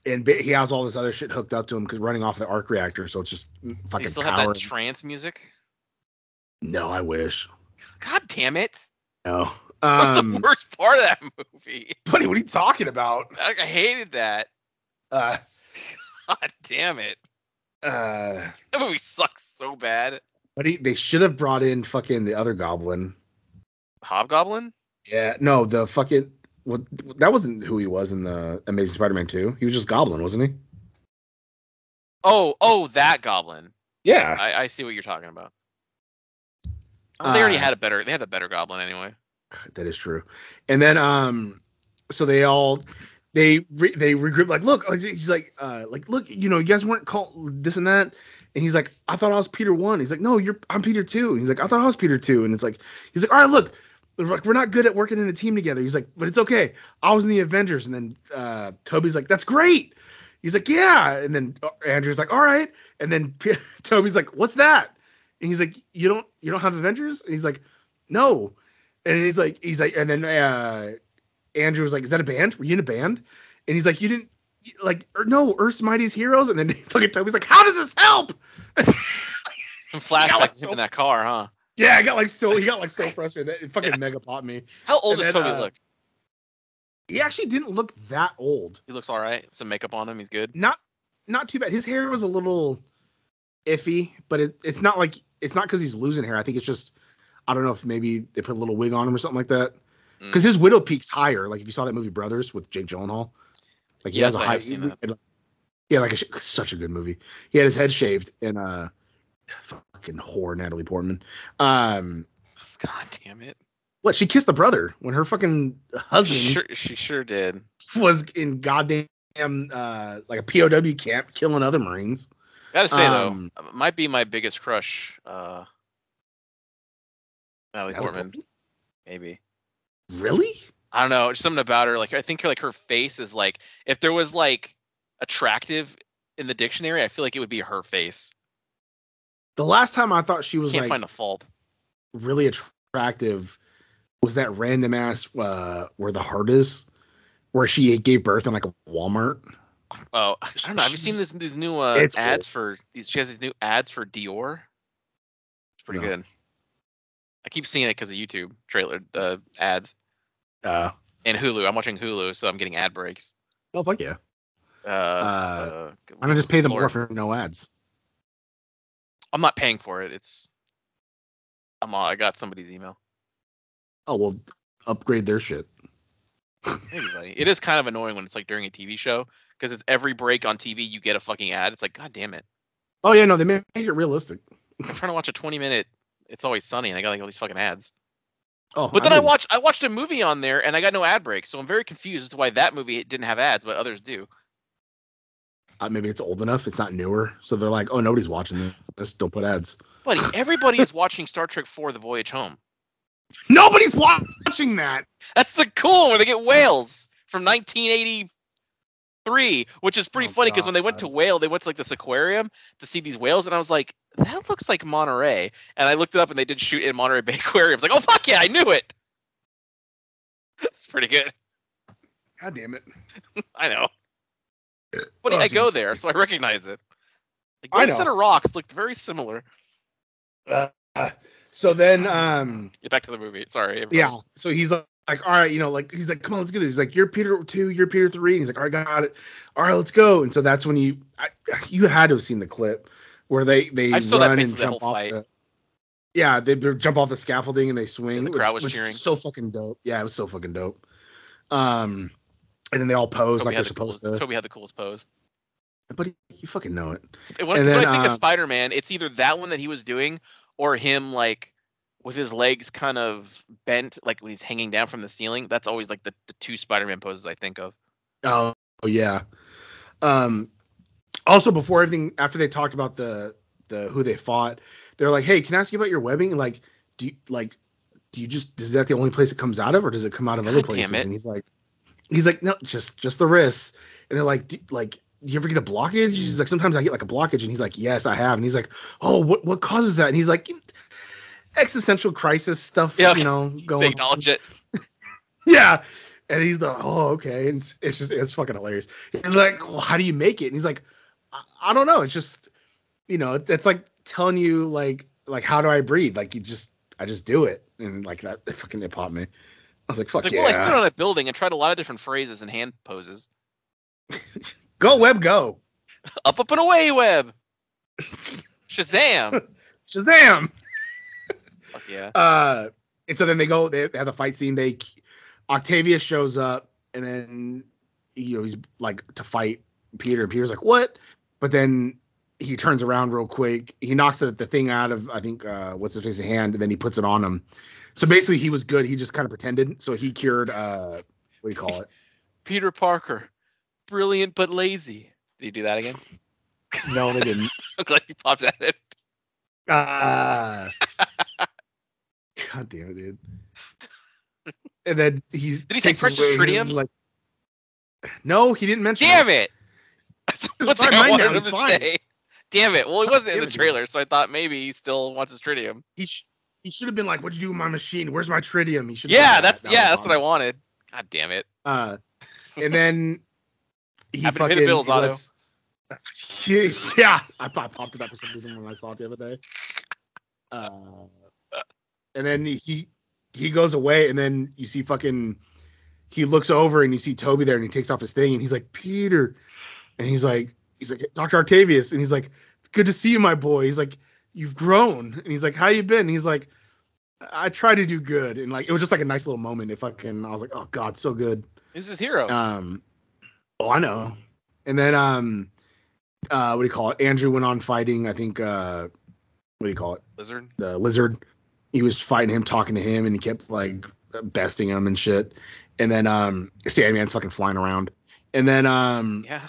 and he has all this other shit hooked up to him because running off the arc reactor, so it's just fucking you still power. have that trance music? no, I wish. God damn it. No. Um, the worst part of that movie. buddy, what are you talking about? I, I hated that. Uh, God damn it. uh, That movie sucks so bad. buddy, they should have brought in fucking the other Goblin. Hobgoblin? Yeah, no, the fucking. What that wasn't who he was in the Amazing Spider-Man 2. He was just Goblin, wasn't he? Oh, oh, that goblin. Yeah. I, I see what you're talking about. Oh, they already Uh, had a better. They had a better goblin anyway. that is true. And then um so they all they re- they regroup like look he's like uh like look you know you guys weren't called this and that and he's like I thought I was Peter 1. He's like no you're I'm Peter 2. And he's like I thought I was Peter 2 and it's like he's like all right look we're like, we're not good at working in a team together. He's like but it's okay. I was in the Avengers and then uh Tobey's like that's great. He's like yeah and then uh, Andrew's like all right and then P- Tobey's like what's that? And he's like you don't you don't have Avengers? And he's like no. And he's like, he's like, and then uh, Andrew was like, "Is that a band? Were you in a band?" And he's like, "You didn't like, or, no, Earth's Mightiest Heroes." And then fucking Tobey's like, "How does this help?" Some flashbacks like, so- in that car, huh? Yeah, I got like so, he got like so frustrated. That it fucking mega popped me. How old And does then, Tobey uh, look? he actually didn't look that old. He looks all right. Some makeup on him. He's good. Not not too bad. His hair was a little iffy, but it, it's not like it's not because he's losing hair. I think it's just I don't know if maybe they put a little wig on him or something like that. Mm. Because his widow peak's higher. Like if you saw that movie Brothers with Jake Gyllenhaal, like he Yes, has a I high. Yeah, like a, such a good movie. He had his head shaved and uh, fucking whore Natalie Portman. Um, God damn it. what she kissed the brother when her fucking husband She sure, she sure did. was in goddamn uh like a POW camp killing other Marines. Gotta say Um, though, might be my biggest crush. Uh, Natalie Portman, maybe. Really? I don't know, just something about her. Like I think her like her face is like if there was like attractive in the dictionary, I feel like it would be her face. The last time I thought she was Can't like find a fault. really attractive was that random ass uh where the heart is, where she gave birth in like a Walmart. Oh, I don't know. Have you seen this these new uh, It's ads for these? She has these new ads for Dior. It's pretty No. good. I keep seeing it because of YouTube trailer uh, ads Uh, and Hulu. I'm watching Hulu, so I'm getting ad breaks. oh fuck yeah! Uh, Uh, uh, I'm gonna just pay them more for no ads. I'm not paying for it. It's I'm all, I got somebody's email. Oh well, upgrade their shit. Buddy. It is kind of annoying when it's like during a TV show because it's every break on TV you get a fucking ad. It's like, god damn it! Oh yeah, no, they make it realistic. I'm trying to watch a 20 minute. It's always sunny, and I got like all these fucking ads. Oh, But then I watched I watched a movie on there, and I got no ad break, so I'm very confused as to why that movie didn't have ads, but others do. Uh, maybe it's old enough. It's not newer, so they're like, oh, nobody's watching this. Don't put ads. Buddy, everybody is watching Star Trek 4: The Voyage Home. Nobody's watching that. That's the cool where they get whales from 1983, which is pretty Oh, funny because when they went to whale, they went to like this aquarium to see these whales, and I was like, that looks like Monterey. And I looked it up, and they did shoot in Monterey Bay Aquarium. I was like, oh fuck yeah, I knew it. It's pretty good. God damn it. I know. But I go there, so I recognize it. Like I know. set of rocks looked very similar. Uh, so then, um, Get back to the movie. Sorry. everybody. yeah. So he's like, like, all right, you know, like he's like, come on, let's do this. He's like, you're Peter two, you're Peter three. And he's like, all right, got it. All right, let's go. And so that's when you, I, you had to have seen the clip where they they I run and jump off fight. the. Yeah, they jump off the scaffolding and they swing. the crowd which- was which cheering. So fucking dope. Yeah, it was so fucking dope. Um, and then they all pose like they're the supposed coolest, to. Tobey had the coolest pose. But you fucking know it. When, And then, I think of um, Spider-Man, it's either that one that he was doing or him like with his legs kind of bent, like when he's hanging down from the ceiling. That's always like the, the two Spider-Man poses I think of. Oh yeah. Um also before everything after they talked about the the who they fought, they're like, "Hey, can I ask you about your webbing? And like do you like do you just is that the only place it comes out of or does it come out of other God damn places?" it. And he's like he's like, "No, just just the wrists." And they're like, like do you ever get a blockage? He's like, sometimes I get like a blockage, and he's like, yes, I have. And he's like, oh, what what causes that? And he's like, existential crisis stuff, Yeah, you know, They going. on. acknowledge it. Yeah. And he's the oh okay, and it's, it's just it's fucking hilarious. He's like, well, how do you make it? And he's like, I, I don't know. It's just, you know, it's like telling you like like how do I breathe? Like you just I just do it, and like that fucking it popped me. I was like, fuck It's like, yeah, well, I stood on a building and tried a lot of different phrases and hand poses. go web go, Up, up, and away, web. Shazam. Shazam. Fuck yeah. Uh, and so then they go, they, have the fight scene. They Octavius shows up, and then you know he's like to fight Peter, and Peter's like, "What?" But then he turns around real quick. He knocks the, the thing out of I think uh, what's his face of hand, and then he puts it on him. So basically, he was good. He just kind of pretended. So he cured. Uh, what do you call it? Peter Parker. Brilliant but lazy. Did you do that again? No, they didn't. I'm glad you popped at it. Uh, God damn it, dude. And then he's Did he say takes precious away his, tritium? Like, no, he didn't mention. Damn it. it! That's It's fine, I mine wanted now, him it's to fine. say. Damn it! Well, he wasn't in the trailer, so I thought maybe he still wants his tritium. He sh- he should have been like, "What'd you do with my machine? Where's my tritium?" He should. Yeah, that's yeah, that's what I wanted. God damn it! Uh, and then he Happy to pay fucking the bills, he lets- yeah, I, I popped it up for some reason when I saw it the other day. Uh, and then he he goes away, and then you see fucking he looks over and you see Tobey there and he takes off his thing and he's like Peter, and he's like he's like Doctor Octavius and he's like it's good to see you my boy. He's like you've grown and he's like how you been? And he's like I try to do good and like it was just like a nice little moment. If I can, I was like oh god so good. Who's his hero? Um, oh, I know. And then um, uh, what do you call it? Andrew went on fighting. I think uh, what do you call it? Lizard. The lizard. He was fighting him, talking to him, and he kept like besting him and shit. And then um, Sandman's fucking flying around. And then um, Yeah.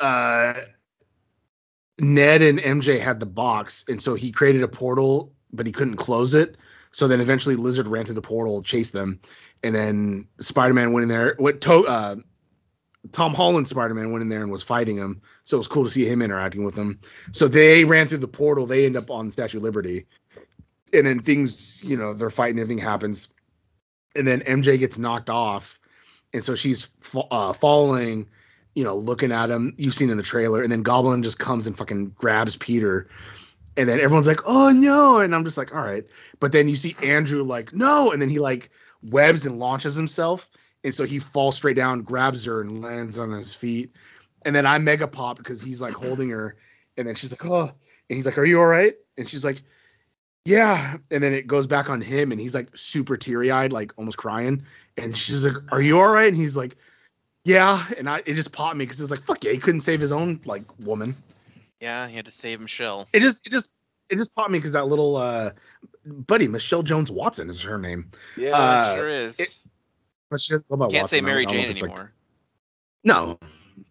uh, Ned and MJ had the box, and so he created a portal, but he couldn't close it. So then eventually Lizard ran through the portal, chased them, and then Spider-Man went in there. What to, uh, Tom Holland Spider-Man went in there and was fighting him. So it was cool to see him interacting with them. So they ran through the portal. They end up on Statue of Liberty, and then things, you know, they're fighting. Everything happens, and then MJ gets knocked off, and so she's uh, falling you know, looking at him. You've seen in the trailer, and then Goblin just comes and fucking grabs Peter, and then everyone's like, "Oh no!" And I'm just like, "All right." But then you see Andrew like, "No!" And then he like webs and launches himself, and so he falls straight down, grabs her, and lands on his feet. And then I mega pop because he's like holding her, and then she's like, "Oh," and he's like, "Are you all right?" And she's like, "Yeah." And then it goes back on him, and he's like super teary eyed, like almost crying. And she's like, "Are you all right?" And he's like, yeah, and I it just popped me because it's like fuck yeah, he couldn't save his own like woman. Yeah, he had to save Michelle. It just it just it just popped me because that little uh buddy Michelle Jones Watson is her name. Yeah, Uh, sure is. it- But she about Can't Watson. say Mary I don't know Jane if it's, like- anymore. no,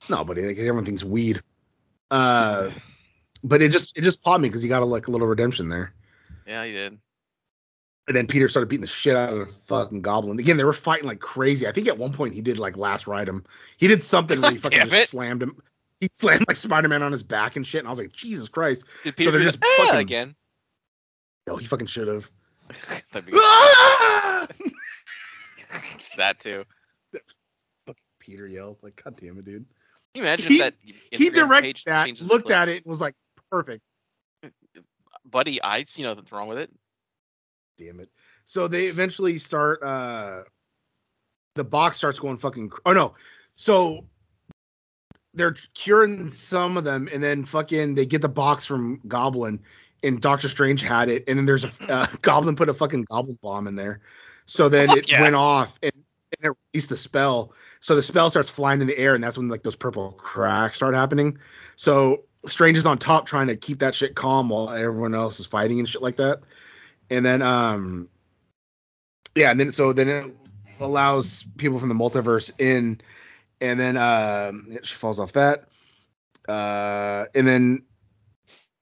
no, buddy. Like, everyone thinks weed. Uh, but it just it just popped me because he got a like a little redemption there. Yeah, he did. And then Peter started beating the shit out of the fucking goblin. Again, they were fighting like crazy. I think at one point he did like last ride him. He did something where he fucking just slammed him. He slammed like Spider Man on his back and shit. And I was like, Jesus Christ. Did Peter they're just? Ah, fucking- again? No, he fucking should have. Ah! that too. Peter yelled like, God damn it, dude. Can you imagine He- that he directed that, looked at it, and was like, perfect. Buddy, I see nothing wrong with it. Damn it. So they eventually start. uh The box starts going fucking. cr- Oh no. So they're curing some of them, and then fucking they get the box from Goblin, and Doctor Strange had it, and then there's a uh, Goblin put a fucking Goblin bomb in there. So then Fuck it yeah. went off, and, and it released the spell. So the spell starts flying in the air, and that's when like those purple cracks start happening. So Strange is on top trying to keep that shit calm while everyone else is fighting and shit like that. And then um yeah, and then so then it allows people from the multiverse in and then um she falls off that. Uh and then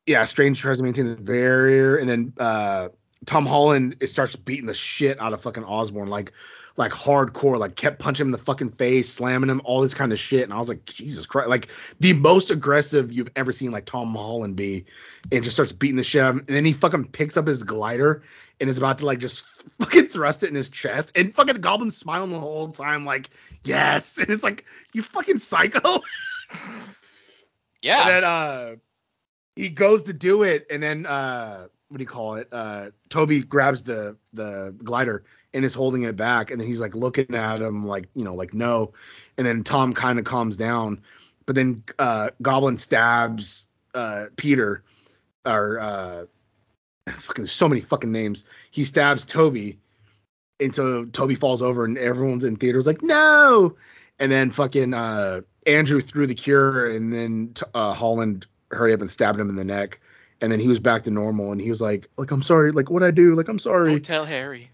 yeah, Strange tries to maintain the barrier and then uh Tom Holland it starts beating the shit out of fucking Osborn like like hardcore, like kept punching him in the fucking face, slamming him, all this kind of shit. And I was like, Jesus Christ, like the most aggressive you've ever seen like Tom Holland be, and just starts beating the shit out of him. And then he fucking picks up his glider and is about to like just fucking thrust it in his chest. And fucking the Goblin's smiling the whole time, like, yes. And it's like, you fucking psycho. Yeah. And then uh he goes to do it, and then uh what do you call it? Uh Tobey grabs the the glider and is holding it back, and then he's like looking at him like, you know, like no. And then Tom kind of calms down, but then uh Goblin stabs uh Peter or uh fucking so many fucking names. He stabs Tobey. And so Tobey falls over and everyone's in theaters like, no. And then fucking uh Andrew threw the cure, and then uh, Holland hurry up and stabbed him in the neck, and then he was back to normal, and he was like, like I'm sorry, like what I do, like I'm sorry. Don't tell Harry.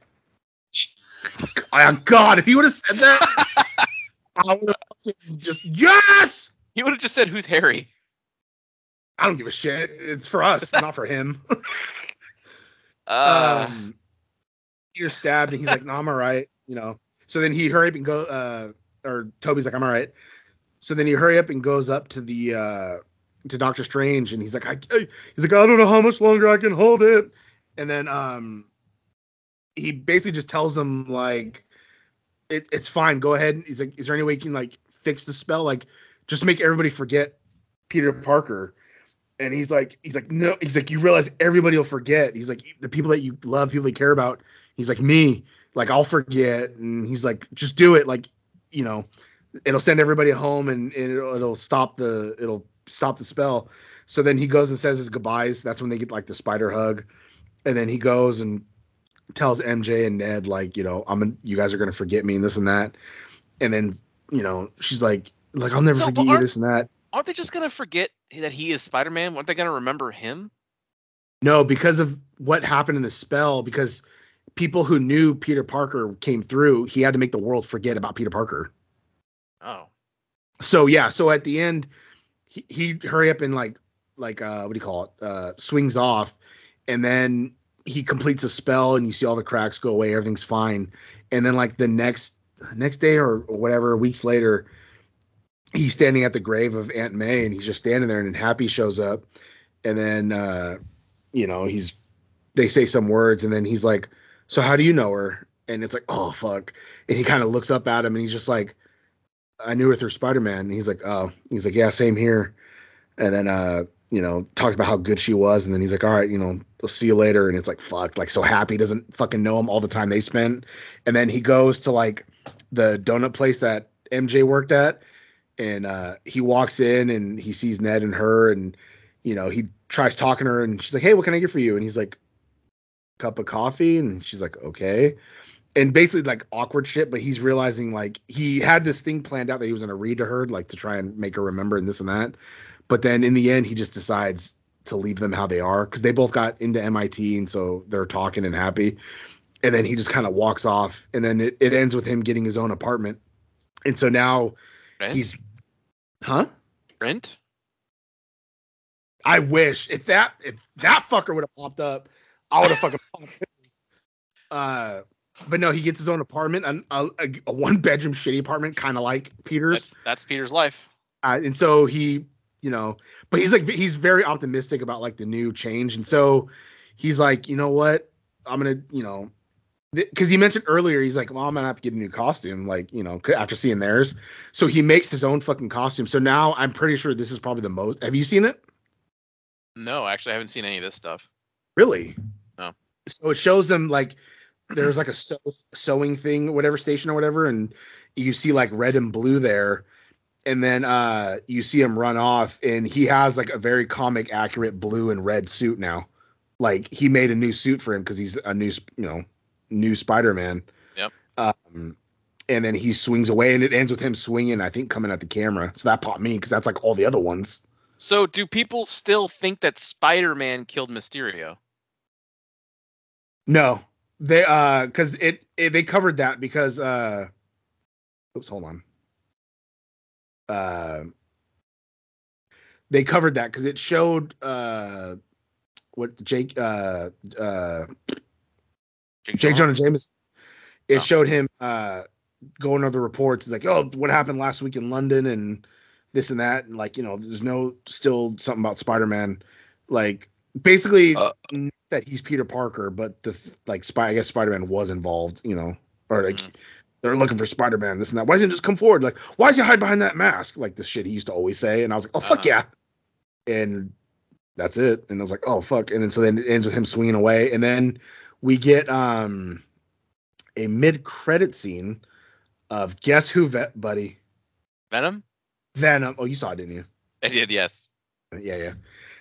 Oh God, if he would have said that, I would have just yes. He would have just said, "Who's Harry?" I don't give a shit. It's for us, not for him. Uh, um, Peter stabbed, and he's like, "No, I'm all right," you know. So then he hurry up and go, uh, or Tobey's like, "I'm all right." So then he hurry up and goes up to the uh to Doctor Strange, and he's like, I, I- he's like, I don't know how much longer I can hold it. And then um, he basically just tells him like, it, it's fine, go ahead. He's like, is there any way you can like fix the spell? Like, just make everybody forget Peter Parker. And he's like, he's like, no, he's like, you realize everybody will forget. He's like, the people that you love, people that you care about. He's like, me. like I'll forget, and he's like, just do it, like you know, it'll send everybody home and, and it'll, it'll stop the it'll stop the spell. So then he goes and says his goodbyes. That's when they get like the spider hug, and then he goes and tells MJ and Ned like, you know, I'm gonna, you guys are gonna forget me and this and that, and then you know she's like, like I'll never So, forget you this and that. Aren't they just gonna forget that he is Spider-Man? Aren't they gonna remember him? No, because of what happened in the spell, because people who knew Peter Parker came through, he had to make the world forget about Peter Parker. Oh, So yeah, so at the end, he, he hurry up and like like uh what do you call it? Uh swings off, and then he completes a spell, and you see all the cracks go away, everything's fine, and then like the next next day or whatever weeks later, he's standing at the grave of Aunt May, and he's just standing there, and then Happy shows up, and then uh you know he's they say some words, and then he's like, so how do you know her? And it's like, oh fuck, and he kind of looks up at him, and he's just like. I knew her through Spider Man. And he's like, oh, he's like, yeah, same here. And then, uh, you know, talked about how good she was. And then he's like, all right, you know, we'll see you later. And it's like, fuck, like so happy doesn't fucking know him all the time they spent. And then he goes to like the donut place that MJ worked at. And uh, he walks in and he sees Ned and her. And, you know, he tries talking to her and she's like, hey, what can I get for you? And he's like, cup of coffee. And she's like, okay and basically like awkward shit but he's realizing like he had this thing planned out that he was going to read to her like to try and make her remember and this and that but then in the end he just decides to leave them how they are because they both got into mit and so they're talking and happy and then he just kind of walks off and then it, it ends with him getting his own apartment and so now Rent? he's huh Rent? i wish if that if that fucker would have popped up i would have fucking popped uh but no he gets his own apartment an- a, a, a one bedroom shitty apartment kind of like peter's That's that's Peter's life. uh, and so he you know but he's like he's very optimistic about like the new change. And so he's like you know what? I'm gonna you know because he mentioned earlier he's like well i'm gonna have to get a new costume like you know after seeing theirs. So he makes his own fucking costume. So now i'm pretty sure this is probably the most have you seen it? No, actually, I haven't seen any of this stuff. really? No. so it shows them like there's like a sew, sewing thing whatever station or whatever and you see like red and blue there and then uh you see him run off and he has like a very comic accurate blue and red suit now. Like he made a new suit for him because he's a new you know new spider-man. Yep. um and then he swings away and it ends with him swinging i think coming at the camera. So that popped me because that's like all the other ones. So, do people still think that Spider-Man killed Mysterio? no. They uh because it, it they covered that because uh oops hold on uh they covered that because it showed uh what jake uh uh Jake? Jonah Jameson. It Oh. showed him uh going over the reports. It's like, oh, what happened last week in London and this and that, and like, you know, there's no still something about Spider-Man. Like basically Uh. that he's Peter Parker, but the like spy I guess Spider-Man was involved, you know. Or like Mhm. They're looking for Spider-Man, this and that. Why doesn't he just come forward? Like, why does he hide behind that mask? Like this shit he used to always say. And I was like, oh fuck Uh-huh. yeah. And that's it. And I was like, oh fuck. And then so then it ends with him swinging away. And then we get um a mid-credit scene of guess who, vet buddy? Venom? Venom. Oh, you saw it, didn't you? I did, yes. Yeah, yeah.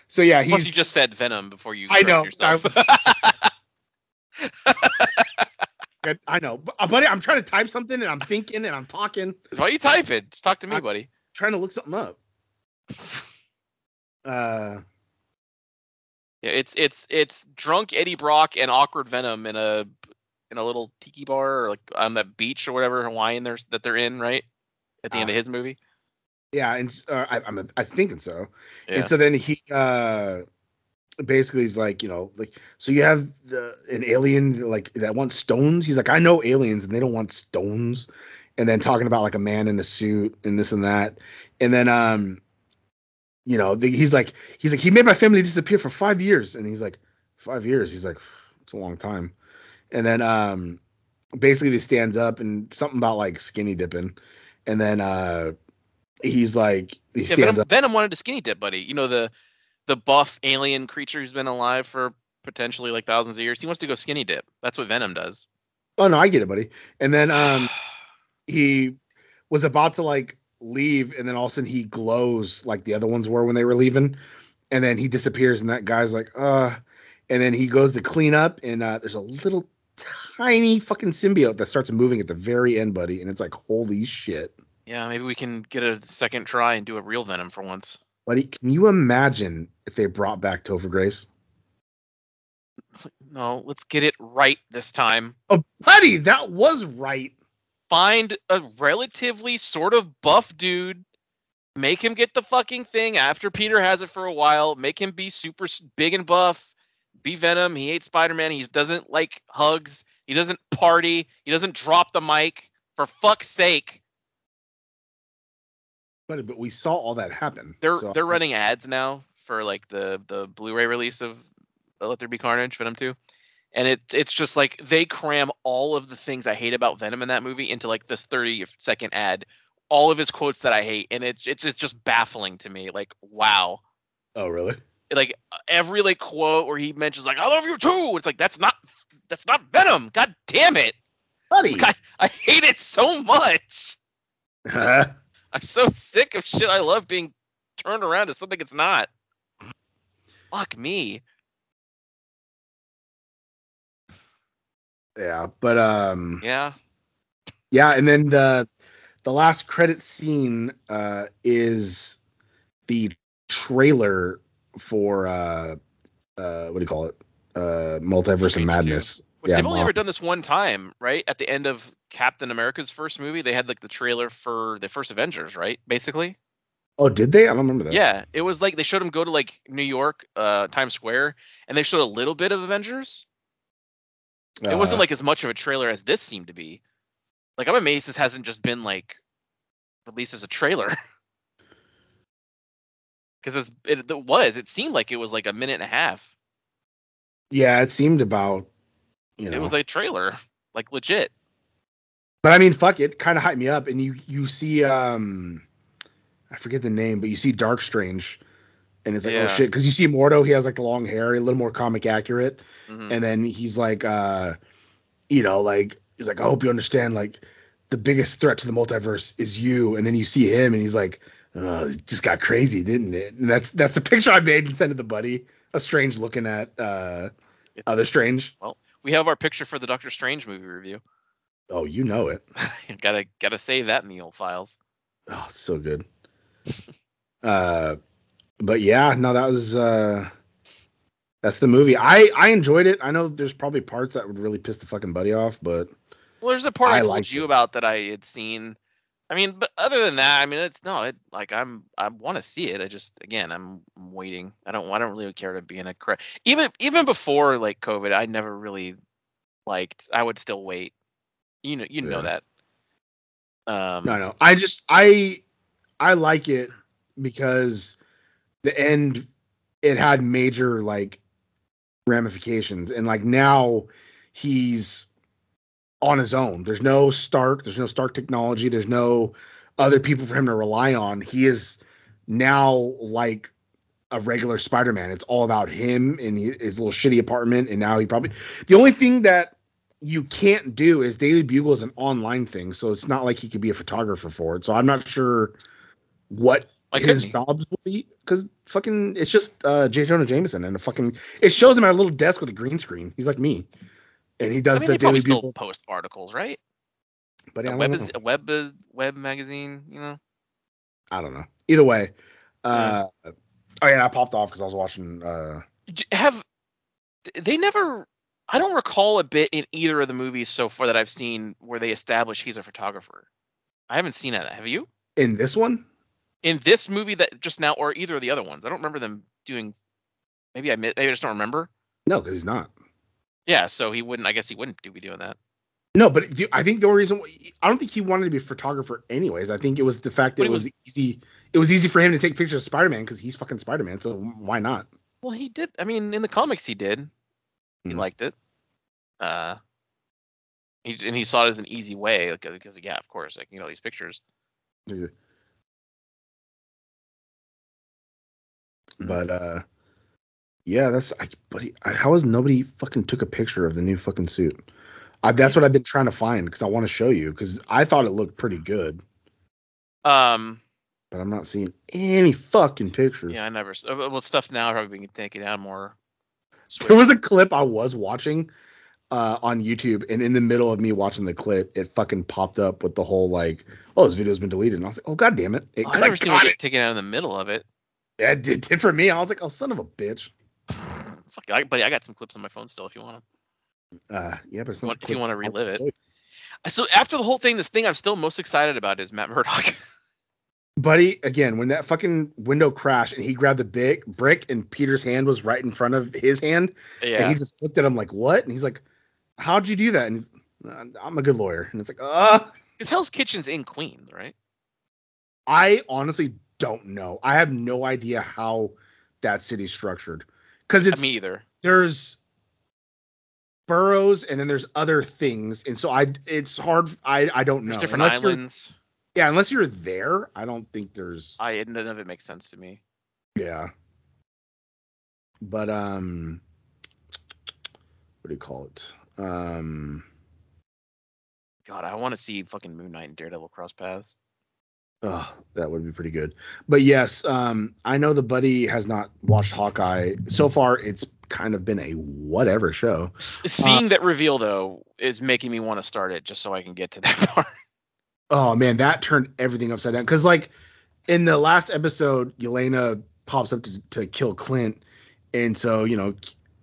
So yeah, he's. Plus, you just said Venom before you. I know, Yourself. I, I know, but, uh, buddy. I'm trying to type something and I'm thinking and I'm talking, Why are you typing? Just talk to me, I- buddy. trying to look something up. Uh, Yeah, it's it's it's drunk Eddie Brock and awkward Venom in a in a little tiki bar or like on that beach or whatever Hawaiian there's that they're in, right? At the end Ah. of his movie. yeah, and uh, I, I'm I thinking so. Yeah. And so then he uh basically he's like, you know, like so you have the an alien like that wants stones. He's like, I know aliens and they don't want stones. And then talking about like a man in a suit and this and that. And then um you know, the, he's like he's like he made my family disappear for 5 years and he's like 5 years. He's like it's a long time. And then um basically he stands up and something about like skinny dipping. And then uh he's like he Yeah, stands Venom, up Venom wanted to skinny dip, buddy. You know the the buff alien creature who's been alive for potentially like thousands of years. He wants to go skinny dip. That's what Venom does. Oh no, I get it, buddy. And then um he was about to like leave and then all of a sudden he glows like the other ones were when they were leaving. And then he disappears and that guy's like, uh and then he goes to clean up and uh there's a little tiny fucking symbiote that starts moving at the very end, buddy, and it's like holy shit. Yeah, maybe we can get a second try and do a real Venom for once. Buddy, can you imagine if they brought back Topher Grace? No, let's get it right this time. Oh, buddy, that was right. Find a relatively sort of buff dude, make him get the fucking thing after Peter has it for a while, make him be super big and buff, be Venom. He hates Spider Man. He doesn't like hugs. He doesn't party. He doesn't drop the mic. For fuck's sake. Buddy, but we saw all that happen. They're so- they're running ads now for like the the Blu-ray release of Let There Be Carnage, Venom 2. And it it's just like they cram all of the things I hate about Venom in that movie into like this 30 second ad. All of his quotes that I hate, and it's it's it's just baffling to me. Like, wow. Oh, really? Like every like quote where he mentions like I love you too. It's like that's not that's not Venom. God damn it. Buddy. God, I hate it so much. I'm so sick of shit I love being turned around to something it's not. Fuck me. yeah, but um Yeah. Yeah, and then the the last credit scene uh is the trailer for uh uh what do you call it? Uh Multiverse and Madness. Which yeah, they've only ever done this one time, right? At the end of Captain America's first movie, they had like the trailer for the first Avengers, right? Basically. Oh, did they? I don't remember that. Yeah. It was like they showed him go to like New York, uh, Times Square, and they showed a little bit of Avengers. It wasn't Uh, like as much of a trailer as this seemed to be. Like I'm amazed this hasn't just been like released as a trailer. Because it, it was, it seemed like it was like a minute and a half. Yeah, it seemed about you know It was a trailer, like legit. But I mean, fuck it, kind of hyped me up. And you you see um, I forget the name, but you see Dark Strange, and it's like Yeah. oh shit, because you see Mordo, he has like the long hair, a little more comic accurate, Mhm. and then he's like uh, you know, like he's like I hope you understand, like the biggest threat to the multiverse is you, and then you see him, and he's like, uh, it just got crazy, didn't it? And that's that's a picture I made and sent to the buddy. A Strange looking at uh, It's- other Strange. We have our picture for the Doctor Strange movie review. Oh, you know it. gotta gotta save that in the old files. Oh, it's so good. uh, but yeah, no, that was uh, that's the movie. I I enjoyed it. I know there's probably parts that would really piss the fucking buddy off, but Well, there's a part I, I told you it. about that I had seen. I mean, but other than that, I mean, it's no, it like I'm I want to see it. I just again, I'm, I'm waiting. I don't I don't really care to be in a cra- even even before like COVID, I never really liked. I would still wait. You know, you know that. Um, no, no. I just I I like it because the end it had major like ramifications, and like now he's on his own. There's no Stark. There's no Stark technology. There's no other people for him to rely on. He is now like a regular Spider-Man. It's all about him and his little shitty apartment. And now he probably the only thing that you can't do is Daily Bugle is an online thing, so it's not like he could be a photographer for it. So I'm not sure what Why his jobs will be because fucking it's just uh J. Jonah Jameson and a fucking it shows him at a little desk with a green screen. He's like me, and he does I mean, the Daily Bugle. post articles, right? But I a web is a web web magazine, you know. I don't know. Either way, uh, oh yeah, I popped off because I was watching. uh have they never i don't recall a bit in either of the movies so far that i've seen where they establish he's a photographer i haven't seen that have you In this one, in this movie that just now or either of the other ones i don't remember them doing maybe i maybe i just don't remember no, because he's not. Yeah so he wouldn't i guess he wouldn't do be doing that No, but I think the only reason I don't think he wanted to be a photographer anyways. I think it was the fact that it he was easy. It was easy for him to take pictures of Spider-Man because he's fucking Spider-Man. So why not? well he did i mean in the comics he did he Hmm. liked it uh he, and he saw it as an easy way like, because yeah of course like you know these pictures Yeah. But uh, yeah, that's. I, but he, I, how has nobody fucking took a picture of the new fucking suit? I, that's what I've been trying to find because I want to show you because I thought it looked pretty good, Um, but I'm not seeing any fucking pictures. yeah, I never. uh, Well, stuff now probably being taken down more. There was a clip I was watching uh, on YouTube, and in the middle of me watching the clip, it fucking popped up with the whole like, "Oh, this video's been deleted," and I was like, "Oh god damn it!" it I've never seen get it. taken out in the middle of it. Yeah, it did, did for me. I was like, "Oh, son of a bitch." Fuck, I, buddy, I got some clips on my phone still. If you want them. Uh, yeah, but it's not Want- if you wanna relive it. So after the whole thing, this thing I'm still most excited about is Matt Murdock. Buddy, again, when that fucking window crashed and he grabbed the big brick and Peter's hand was right in front of his hand, yeah. and he just looked at him like, "What?" And he's like, "How'd you do that?" And he's, "I'm a good lawyer." And it's like, "Uh, Because Hell's Kitchen's in Queens, right? I honestly don't know. I have no idea how that city's structured because it's me either. there's boroughs and then there's other things, and so I it's hard. I I don't know. There's different Unless islands. Yeah, unless you're there, I don't think there's. I none of it makes sense to me. Yeah. But um what do you call it? Um God, I want to see fucking Moon Knight and Daredevil cross paths. Oh, that would be pretty good. But yes, um I know the buddy has not watched Hawkeye. So far it's kind of been a whatever show. Seeing that reveal though is making me want to start it just so I can get to that part. Oh man, that turned everything upside down cuz like in the last episode Yelena pops up to, to kill Clint and so, you know,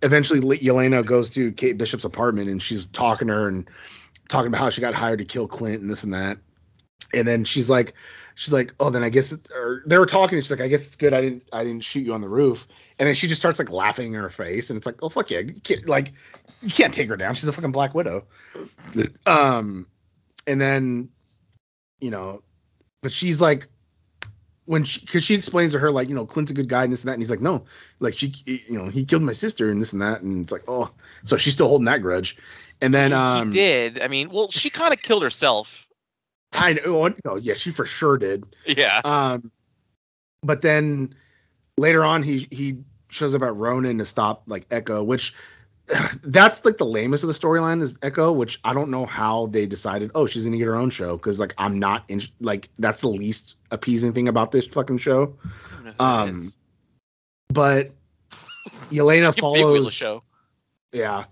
eventually Yelena goes to Kate Bishop's apartment and she's talking to her and talking about how she got hired to kill Clint and this and that. And then she's like, she's like, oh, then I guess it, or they were talking. And she's like, I guess it's good. I didn't, I didn't shoot you on the roof. And then she just starts like laughing in her face. And it's like, oh fuck yeah, you can't, like you can't take her down. She's a fucking Black Widow. Um, and then, you know, but she's like, when she, because she explains to her like, you know, Clint's a good guy and this and that, and he's like, no, like she, you know, he killed my sister and this and that, and it's like, oh, so she's still holding that grudge. And then, He- um, he did. I mean, well, she kind of killed herself. I know, no, yeah, she for sure did. Yeah. Um, but then later on, he he shows up at Ronin to stop like Echo, which that's like the lamest of the storyline is Echo, which I don't know how they decided. Oh, she's gonna get her own show because like I'm not in like that's the least appeasing thing about this fucking show. I don't know who that Um. But Yelena follows. show. Yeah.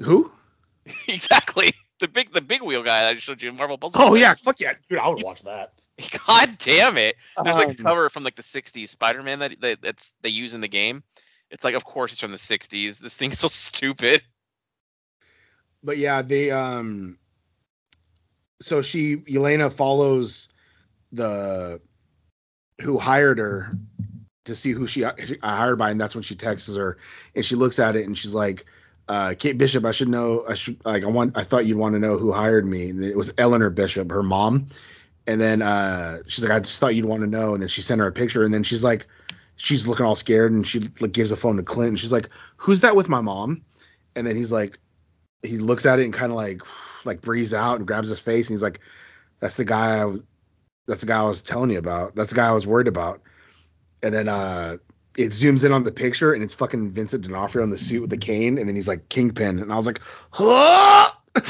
Who? exactly. The big the big wheel guy I just showed you in Marvel Puzzle. Oh yeah, fuck yeah, dude, I would watch that. God damn it. There's like a Um, cover from like the 60s Spider-Man that, that that's they use in the game. It's like of course it's from the 60s. This thing's so stupid. but yeah, they um so she Yelena follows the who hired her to see who she uh, hired by and that's when she texts her and she looks at it and she's like uh Kate Bishop I should know I should like I want I thought you'd want to know who hired me. And it was Eleanor Bishop her mom. And then uh she's like I just thought you'd want to know. And then she sent her a picture. And then she's like she's looking all scared. And she like gives the phone to Clint. And she's like who's that with my mom? And then he's like he looks at it and kind of like like breathes out and grabs his face. And he's like that's the guy I, that's the guy I was telling you about. That's the guy I was worried about. And then uh it zooms in on the picture and it's fucking Vincent D'Onofrio in the suit with the cane and then he's like Kingpin and I was like huh!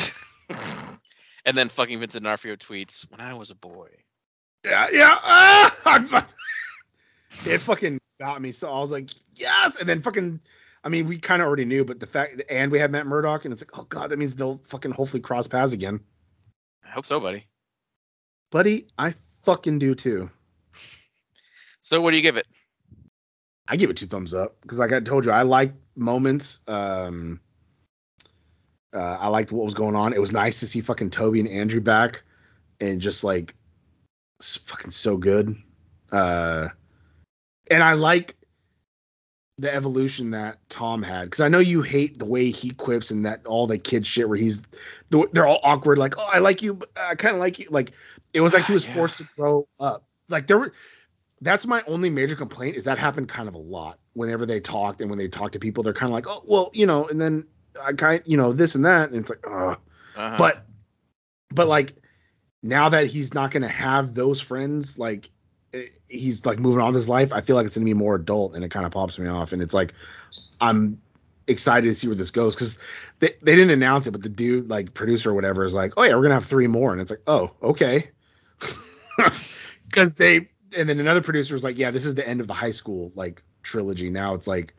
and then fucking Vincent D'Onofrio tweets, "When I was a boy." yeah yeah ah! it fucking got me so I was like yes and then fucking I mean we kind of already knew but the fact and we have Matt Murdock and it's like oh god that means they'll fucking hopefully cross paths again I hope so, buddy. buddy I fucking do too So what do you give it? I give it two thumbs up because, like I told you, I like moments. Um, uh, I liked what was going on. It was nice to see fucking Tobey and Andrew back, and just like fucking so good. Uh, and I like the evolution that Tom had because I know you hate the way he quips and that all the kid shit where he's they're all awkward like oh I like you but I kind of like you like it was like he was Yeah. forced to grow up like there were that's my only major complaint is that happened kind of a lot. Whenever they talked and when they talk to people they're kind of like oh well you know and then I kind you know this and that and it's like oh Uh-huh. but but like now that he's not gonna have those friends like eh, he's like moving on with his life i feel like it's gonna be more adult and it kind of pops me off and it's like i'm excited to see where this goes because they, they didn't announce it, but the dude, like producer or whatever, is like, oh yeah, we're gonna have three more, and it's like, oh okay, because they and then another producer was like, yeah, this is the end of the high school like trilogy. Now it's like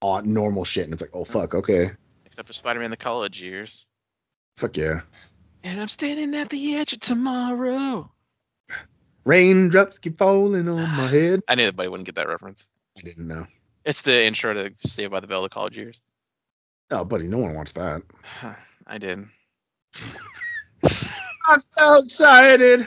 uh, normal shit, and it's like, oh fuck, okay, Except for Spider-Man: The College Years. fuck yeah. And I'm standing at the edge of tomorrow. Raindrops keep falling on my head. I knew everybody wouldn't get that reference. I didn't know. It's the intro to Saved by the Bell: The College Years. Oh, buddy, no one wants that. I did. I'm so excited.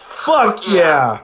Fuck yeah!